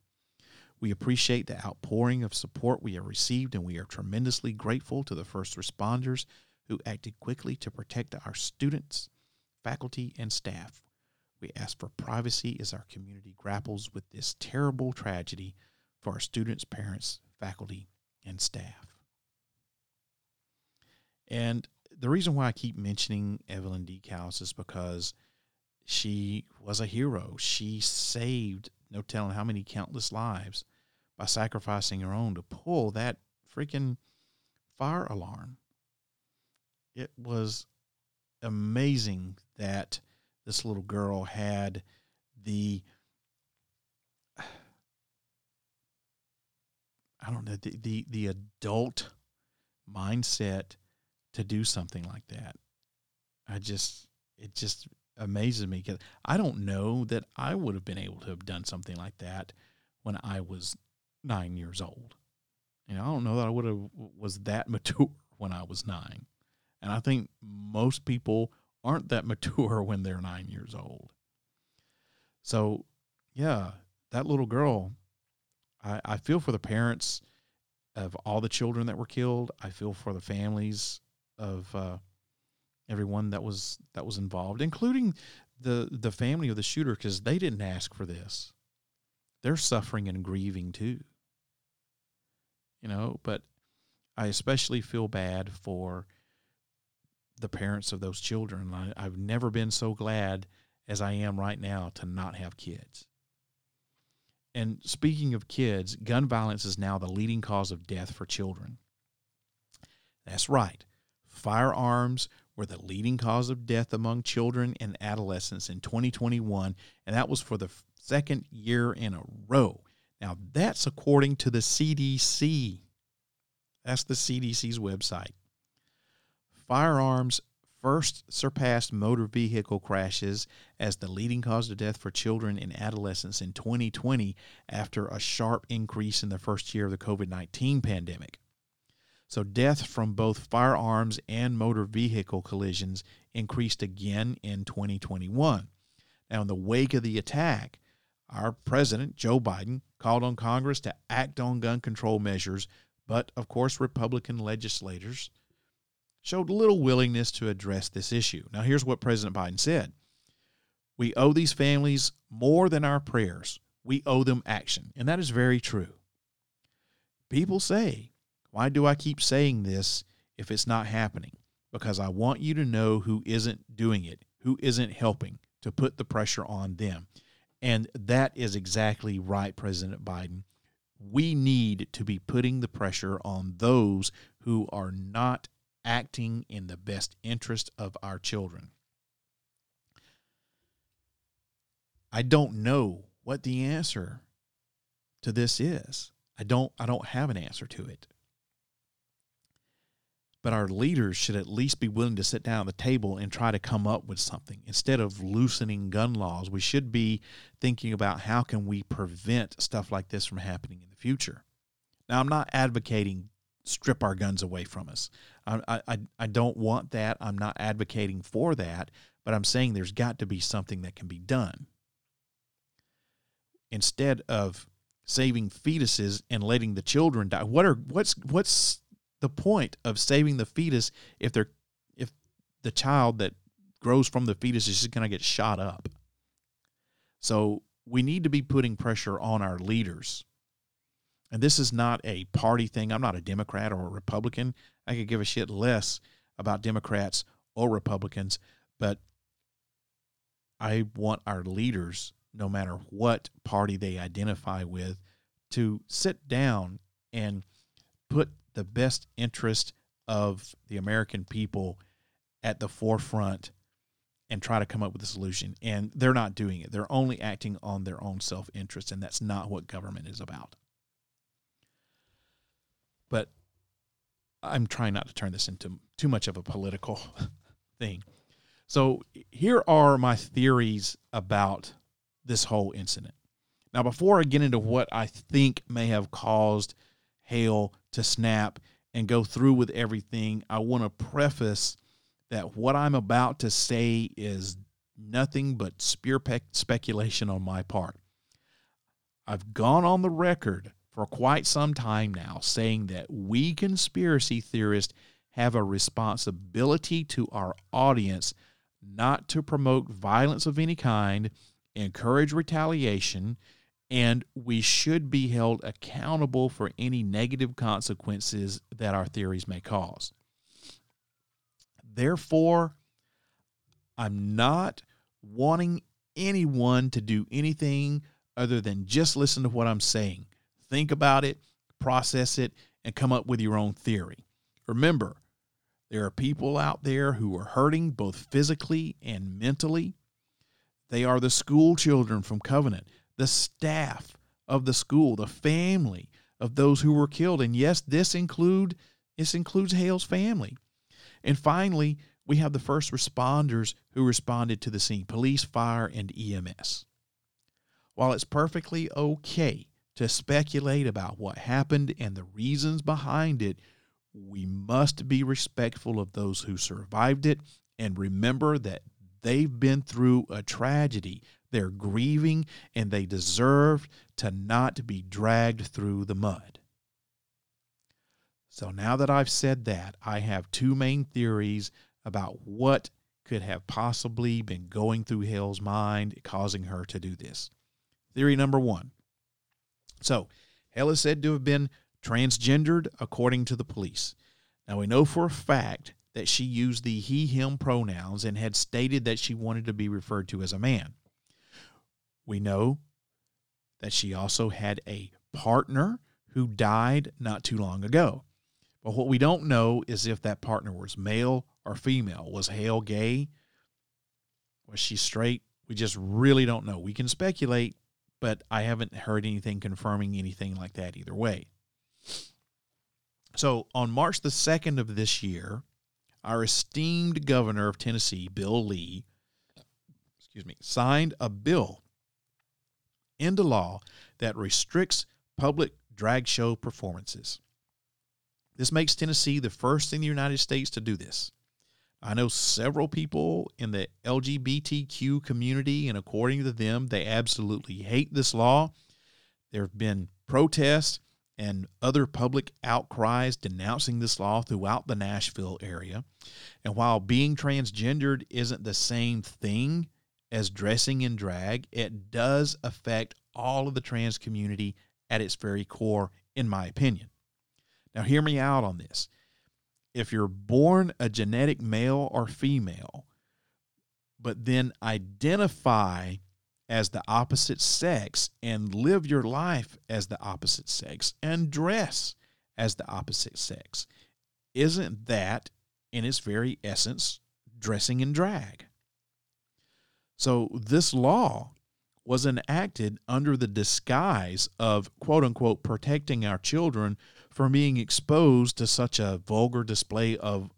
We appreciate the outpouring of support we have received, and we are tremendously grateful to the first responders who acted quickly to protect our students, faculty, and staff. We ask for privacy as our community grapples with this terrible tragedy for our students, parents, faculty, and staff. And the reason why I keep mentioning Evelyn Dieckhaus is because she was a hero. She saved no telling how many countless lives by sacrificing her own to pull that freaking fire alarm. It was amazing that this little girl had the I don't know the, the the adult mindset to do something like that. I just it just amazes me because I don't know that I would have been able to have done something like that when I was nine years old. You know, I don't know that I would have was that mature when I was nine, and I think most people aren't that mature when they're nine years old. So, yeah, that little girl I, I feel for the parents of all the children that were killed. I feel for the families of uh, everyone that was that was involved, including the the family of the shooter, because they didn't ask for this. They're suffering and grieving too. You know, but I especially feel bad for the parents of those children. I, I've never been so glad as I am right now to not have kids. And speaking of kids, gun violence is now the leading cause of death for children. That's right. Firearms were the leading cause of death among children and adolescents in 2021, and that was for the second year in a row. Now, that's according to the CDC. That's the CDC's website. Firearms first surpassed motor vehicle crashes as the leading cause of death for children and adolescents in 2020 after a sharp increase in the first year of the COVID 19 pandemic. So, death from both firearms and motor vehicle collisions increased again in 2021. Now, in the wake of the attack, our president, Joe Biden, called on Congress to act on gun control measures, but of course, Republican legislators showed little willingness to address this issue. Now, here's what President Biden said We owe these families more than our prayers, we owe them action. And that is very true. People say, Why do I keep saying this if it's not happening? Because I want you to know who isn't doing it, who isn't helping to put the pressure on them. And that is exactly right, President Biden. We need to be putting the pressure on those who are not acting in the best interest of our children. I don't know what the answer to this is. I don't I don't have an answer to it. But our leaders should at least be willing to sit down at the table and try to come up with something. Instead of loosening gun laws, we should be thinking about how can we prevent stuff like this from happening in the future. Now, I'm not advocating strip our guns away from us. I, I, I don't want that. I'm not advocating for that, but I'm saying there's got to be something that can be done. Instead of saving fetuses and letting the children die, what are what's what's the point of saving the fetus if they're if the child that grows from the fetus is just going to get shot up? So we need to be putting pressure on our leaders and this is not a party thing. I'm not a Democrat or a Republican. I could give a shit less about Democrats or Republicans, but I want our leaders, no matter what party they identify with, to sit down and put the best interest of the American people at the forefront and try to come up with a solution. And they're not doing it. They're only acting on their own self interest, and that's not what government is about. But I'm trying not to turn this into too much of a political thing. So here are my theories about this whole incident. Now, before I get into what I think may have caused Hale to snap and go through with everything, I want to preface that what I'm about to say is nothing but spear speculation on my part. I've gone on the record for quite some time now saying that we conspiracy theorists have a responsibility to our audience not to promote violence of any kind, encourage retaliation, and we should be held accountable for any negative consequences that our theories may cause. Therefore, I'm not wanting anyone to do anything other than just listen to what I'm saying think about it, process it, and come up with your own theory. Remember, there are people out there who are hurting both physically and mentally. They are the school children from Covenant, the staff of the school, the family of those who were killed. And yes, this include this includes Hale's family. And finally, we have the first responders who responded to the scene, police, fire, and EMS. While it's perfectly okay to speculate about what happened and the reasons behind it, we must be respectful of those who survived it and remember that they've been through a tragedy. They're grieving and they deserve to not be dragged through the mud. So now that I've said that, I have two main theories about what could have possibly been going through Hale's mind, causing her to do this. Theory number one so, Hale is said to have been transgendered according to the police. Now, we know for a fact that she used the he, him pronouns and had stated that she wanted to be referred to as a man. We know that she also had a partner who died not too long ago. But what we don't know is if that partner was male or female. Was Hale gay? Was she straight? We just really don't know. We can speculate, but I haven't heard anything confirming anything like that either way. So on March the 2nd of this year, our esteemed governor of Tennessee, Bill Lee, excuse me, signed a bill into law that restricts public drag show performances. This makes Tennessee the first in the United States to do this. I know several people in the LGBTQ community, and according to them, they absolutely hate this law. There have been protests and other public outcries denouncing this law throughout the Nashville area. And while being transgendered isn't the same thing as dressing in drag, it does affect all of the trans community at its very core, in my opinion. Now, hear me out on this. If you're born a genetic male or female, but then identify as the opposite sex and live your life as the opposite sex and dress as the opposite sex, isn't that, in its very essence, dressing in drag? So, this law was enacted under the disguise of quote unquote protecting our children from being exposed to such a vulgar display of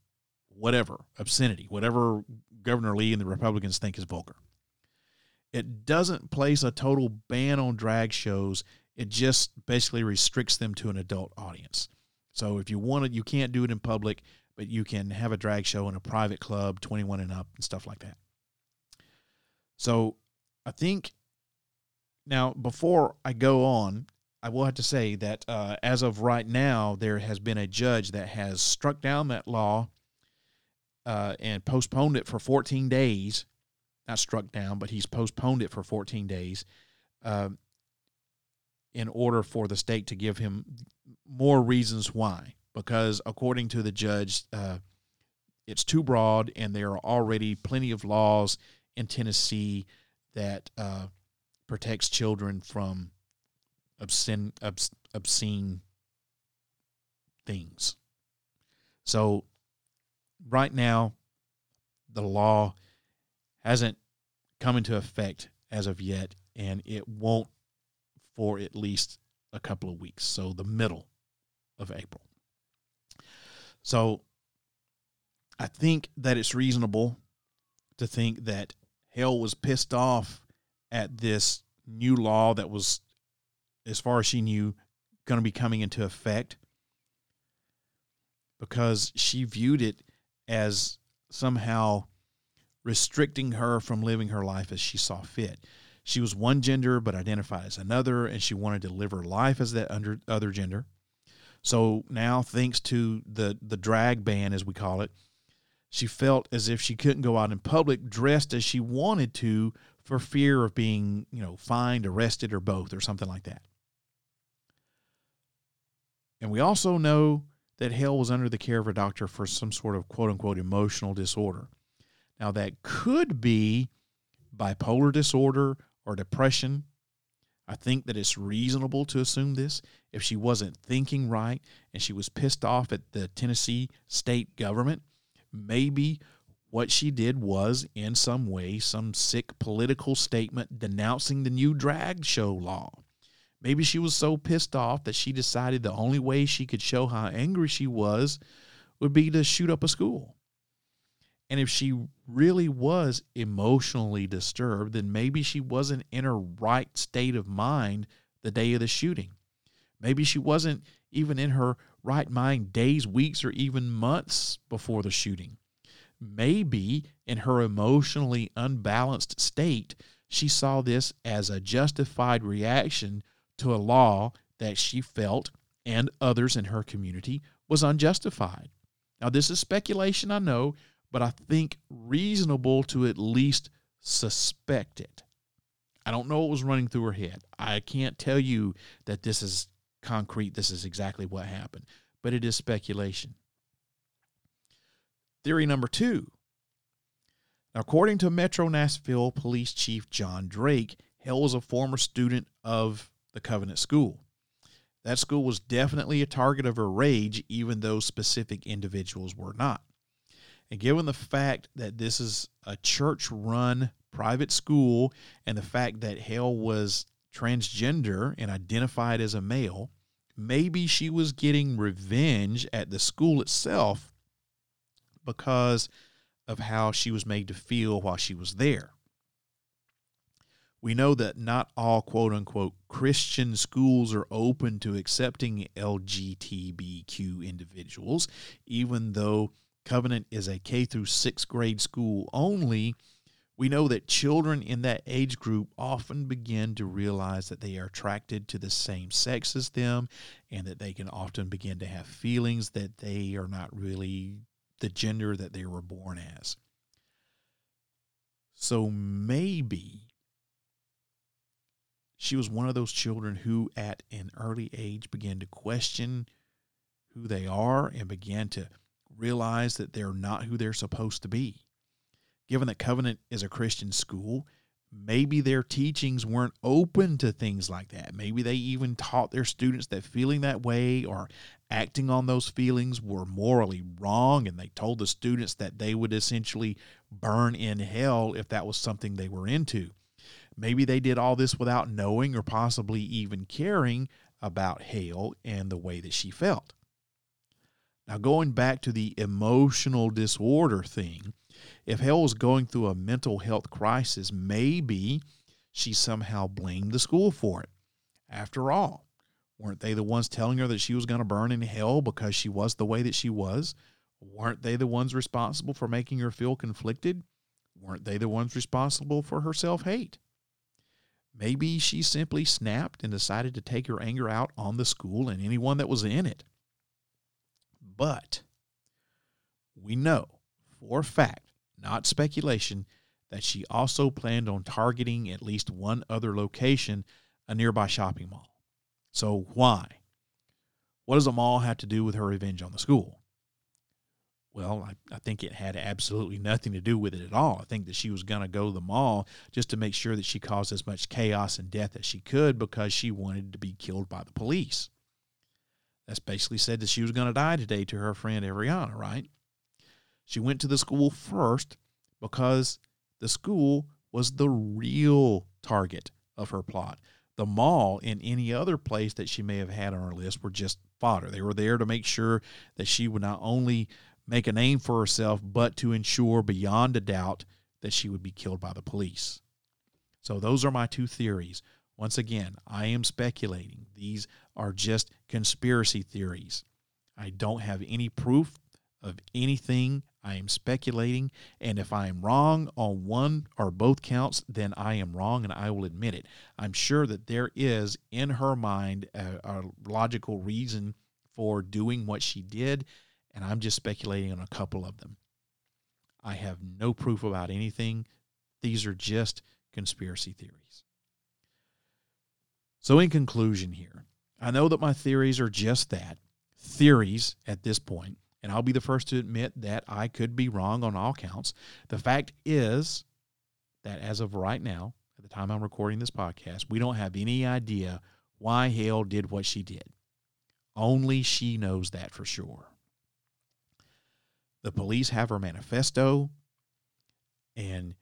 whatever obscenity, whatever Governor Lee and the Republicans think is vulgar. It doesn't place a total ban on drag shows. It just basically restricts them to an adult audience. So if you want it, you can't do it in public, but you can have a drag show in a private club, 21 and up, and stuff like that. So I think now, before I go on, I will have to say that uh, as of right now, there has been a judge that has struck down that law uh, and postponed it for 14 days. Not struck down, but he's postponed it for 14 days uh, in order for the state to give him more reasons why. Because according to the judge, uh, it's too broad, and there are already plenty of laws in Tennessee that uh, protects children from obscene obs, obscene things. So right now the law hasn't come into effect as of yet and it won't for at least a couple of weeks. So the middle of April. So I think that it's reasonable to think that Hale was pissed off at this new law that was, as far as she knew, going to be coming into effect because she viewed it as somehow restricting her from living her life as she saw fit. She was one gender but identified as another, and she wanted to live her life as that under, other gender. So now, thanks to the the drag ban, as we call it, she felt as if she couldn't go out in public dressed as she wanted to for fear of being, you know, fined, arrested, or both, or something like that. And we also know that Hale was under the care of a doctor for some sort of quote unquote emotional disorder. Now, that could be bipolar disorder or depression. I think that it's reasonable to assume this. If she wasn't thinking right and she was pissed off at the Tennessee state government, maybe what she did was, in some way, some sick political statement denouncing the new drag show law. Maybe she was so pissed off that she decided the only way she could show how angry she was would be to shoot up a school. And if she really was emotionally disturbed, then maybe she wasn't in her right state of mind the day of the shooting. Maybe she wasn't even in her right mind days, weeks, or even months before the shooting. Maybe in her emotionally unbalanced state, she saw this as a justified reaction to a law that she felt and others in her community was unjustified. Now, this is speculation, I know, but I think reasonable to at least suspect it. I don't know what was running through her head. I can't tell you that this is concrete, this is exactly what happened, but it is speculation Theory number two. According to Metro Nashville Police Chief John Drake, Hale was a former student of the Covenant School. That school was definitely a target of her rage, even though specific individuals were not. And given the fact that this is a church run private school and the fact that Hale was transgender and identified as a male, maybe she was getting revenge at the school itself because of how she was made to feel while she was there. We know that not all quote unquote Christian schools are open to accepting LGBTQ individuals, even though Covenant is a K through 6th grade school only. We know that children in that age group often begin to realize that they are attracted to the same sex as them and that they can often begin to have feelings that they are not really the gender that they were born as. So maybe she was one of those children who, at an early age, began to question who they are and began to realize that they're not who they're supposed to be. Given that Covenant is a Christian school, maybe their teachings weren't open to things like that. Maybe they even taught their students that feeling that way or acting on those feelings were morally wrong, and they told the students that they would essentially burn in hell if that was something they were into. Maybe they did all this without knowing or possibly even caring about Hale and the way that she felt. Now, going back to the emotional disorder thing, if Hale was going through a mental health crisis, maybe she somehow blamed the school for it. After all, weren't they the ones telling her that she was going to burn in hell because she was the way that she was? Weren't they the ones responsible for making her feel conflicted? Weren't they the ones responsible for her self hate? Maybe she simply snapped and decided to take her anger out on the school and anyone that was in it. But we know for a fact, not speculation, that she also planned on targeting at least one other location, a nearby shopping mall. So, why? What does a mall have to do with her revenge on the school? Well, I, I think it had absolutely nothing to do with it at all. I think that she was going to go to the mall just to make sure that she caused as much chaos and death as she could because she wanted to be killed by the police. That's basically said that she was going to die today to her friend Averianna, right? She went to the school first because the school was the real target of her plot. The mall and any other place that she may have had on her list were just fodder. They were there to make sure that she would not only make a name for herself, but to ensure beyond a doubt that she would be killed by the police. So, those are my two theories. Once again, I am speculating. These are just conspiracy theories. I don't have any proof of anything. I am speculating. And if I am wrong on one or both counts, then I am wrong and I will admit it. I'm sure that there is in her mind a, a logical reason for doing what she did and I'm just speculating on a couple of them. I have no proof about anything. These are just conspiracy theories. So, in conclusion, here, I know that my theories are just that theories at this point, and I'll be the first to admit that I could be wrong on all counts. The fact is that as of right now, at the time I'm recording this podcast, we don't have any idea why Hale did what she did. Only she knows that for sure. The police have her manifesto, and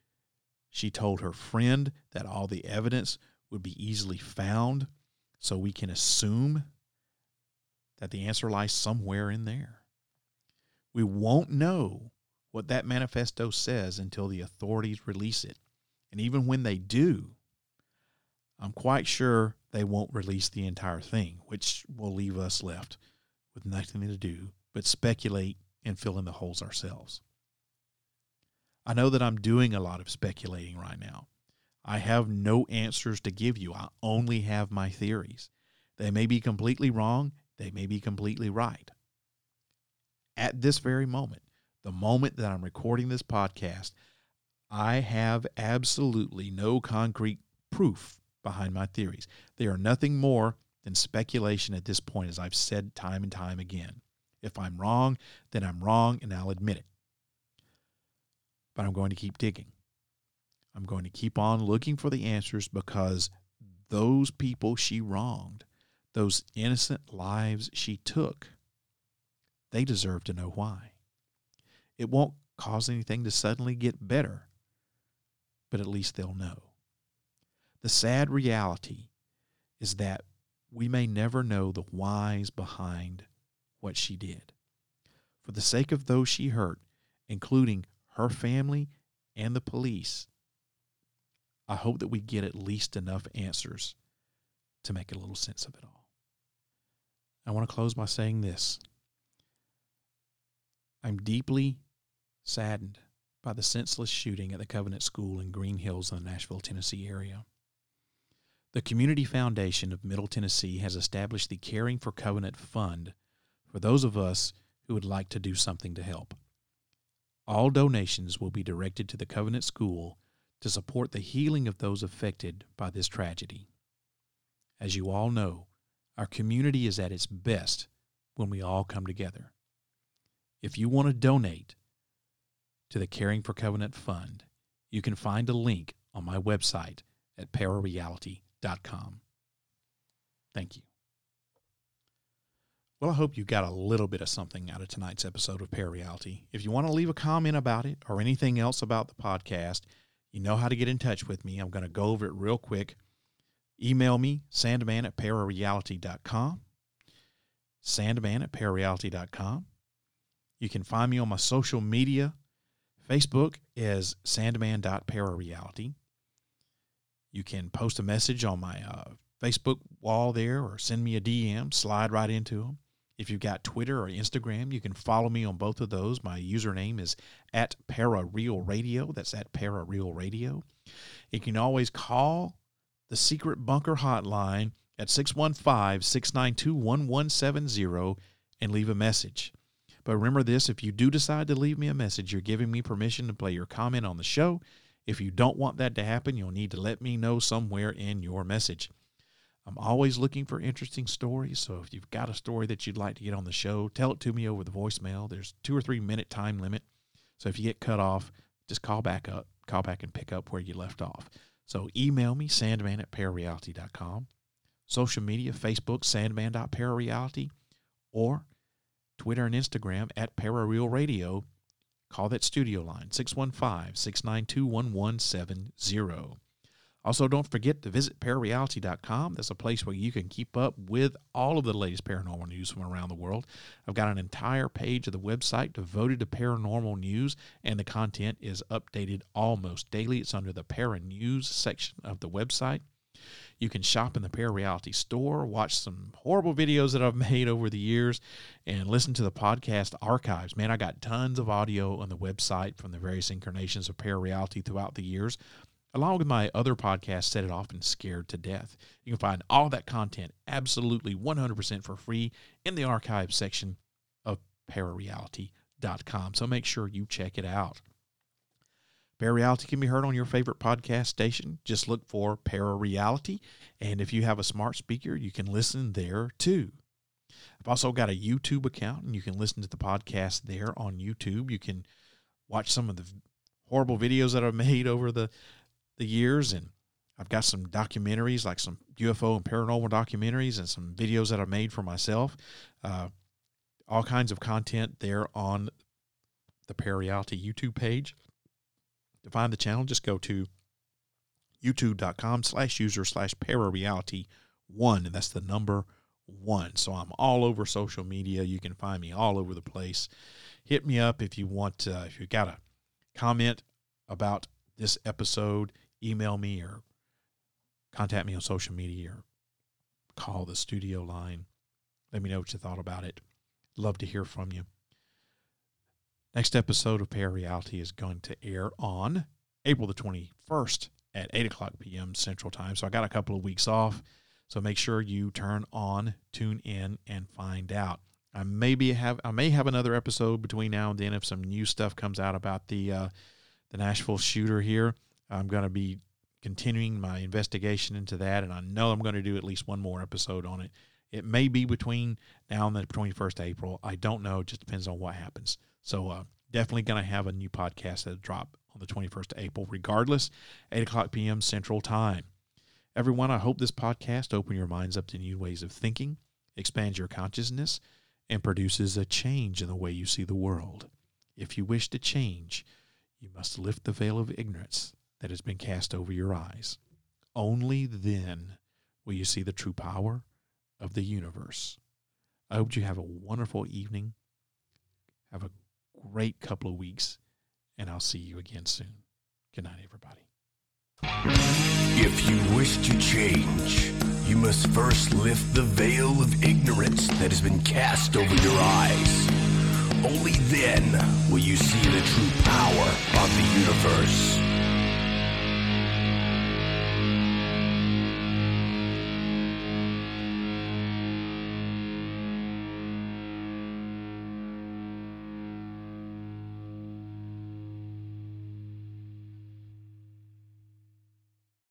she told her friend that all the evidence would be easily found, so we can assume that the answer lies somewhere in there. We won't know what that manifesto says until the authorities release it. And even when they do, I'm quite sure they won't release the entire thing, which will leave us left with nothing to do but speculate and fill in the holes ourselves. I know that I'm doing a lot of speculating right now. I have no answers to give you. I only have my theories. They may be completely wrong, they may be completely right. At this very moment, the moment that I'm recording this podcast, I have absolutely no concrete proof behind my theories. They are nothing more than speculation at this point, as I've said time and time again. If I'm wrong, then I'm wrong and I'll admit it. but I'm going to keep digging. I'm going to keep on looking for the answers because those people she wronged, those innocent lives she took, they deserve to know why. It won't cause anything to suddenly get better, but at least they'll know. The sad reality is that we may never know the whys behind what she did. For the sake of those she hurt, including her family and the police, I hope that we get at least enough answers to make a little sense of it all. I want to close by saying this I'm deeply saddened by the senseless shooting at the Covenant School in Green Hills in the Nashville, Tennessee area. The Community Foundation of Middle Tennessee has established the Caring for Covenant Fund for those of us who would like to do something to help. All donations will be directed to the Covenant School to support the healing of those affected by this tragedy. As you all know, our community is at its best when we all come together. If you want to donate to the Caring for Covenant Fund, you can find a link on my website at parareality.com. Thank you. Well, I hope you got a little bit of something out of tonight's episode of Parareality. If you want to leave a comment about it or anything else about the podcast, you know how to get in touch with me. I'm going to go over it real quick. Email me, sandman at parareality.com. Sandman at parareality.com. You can find me on my social media. Facebook is sandman.parareality. You can post a message on my uh, Facebook wall there or send me a DM, slide right into them. If you've got Twitter or Instagram, you can follow me on both of those. My username is at Parareal Radio. That's at Parareal Radio. You can always call the Secret Bunker Hotline at 615 692 1170 and leave a message. But remember this if you do decide to leave me a message, you're giving me permission to play your comment on the show. If you don't want that to happen, you'll need to let me know somewhere in your message. I'm always looking for interesting stories. So if you've got a story that you'd like to get on the show, tell it to me over the voicemail. There's two or three minute time limit. So if you get cut off, just call back up, call back and pick up where you left off. So email me, sandman at parareality.com. Social media, Facebook, sandman.parareality, or Twitter and Instagram at Parareal Radio. Call that studio line, 615 692 1170. Also, don't forget to visit parareality.com. That's a place where you can keep up with all of the latest paranormal news from around the world. I've got an entire page of the website devoted to paranormal news, and the content is updated almost daily. It's under the Para News section of the website. You can shop in the Parareality store, watch some horrible videos that I've made over the years, and listen to the podcast archives. Man, I got tons of audio on the website from the various incarnations of Parareality throughout the years along with my other podcast, Set It Off and Scared to Death. You can find all that content absolutely 100% for free in the archive section of parareality.com. So make sure you check it out. Parareality can be heard on your favorite podcast station. Just look for Parareality. And if you have a smart speaker, you can listen there too. I've also got a YouTube account, and you can listen to the podcast there on YouTube. You can watch some of the horrible videos that I've made over the the years and I've got some documentaries like some UFO and paranormal documentaries and some videos that I've made for myself. Uh, all kinds of content there on the Parareality YouTube page. To find the channel, just go to youtube.com slash user slash parareality one, and that's the number one. So I'm all over social media. You can find me all over the place. Hit me up if you want, uh, if you got a comment about this episode email me or contact me on social media or call the studio line. Let me know what you thought about it. Love to hear from you. Next episode of Parareality is going to air on April the 21st at 8 o'clock p.m. Central Time. So I got a couple of weeks off. So make sure you turn on, tune in, and find out. I maybe have I may have another episode between now and then if some new stuff comes out about the uh, the Nashville shooter here. I'm going to be continuing my investigation into that, and I know I'm going to do at least one more episode on it. It may be between now and the 21st of April. I don't know. It just depends on what happens. So, uh, definitely going to have a new podcast that drop on the 21st of April, regardless, 8 o'clock p.m. Central Time. Everyone, I hope this podcast open your minds up to new ways of thinking, expands your consciousness, and produces a change in the way you see the world. If you wish to change, you must lift the veil of ignorance that has been cast over your eyes. Only then will you see the true power of the universe. I hope you have a wonderful evening. Have a great couple of weeks, and I'll see you again soon. Good night, everybody. If you wish to change, you must first lift the veil of ignorance that has been cast over your eyes. Only then will you see the true power of the universe.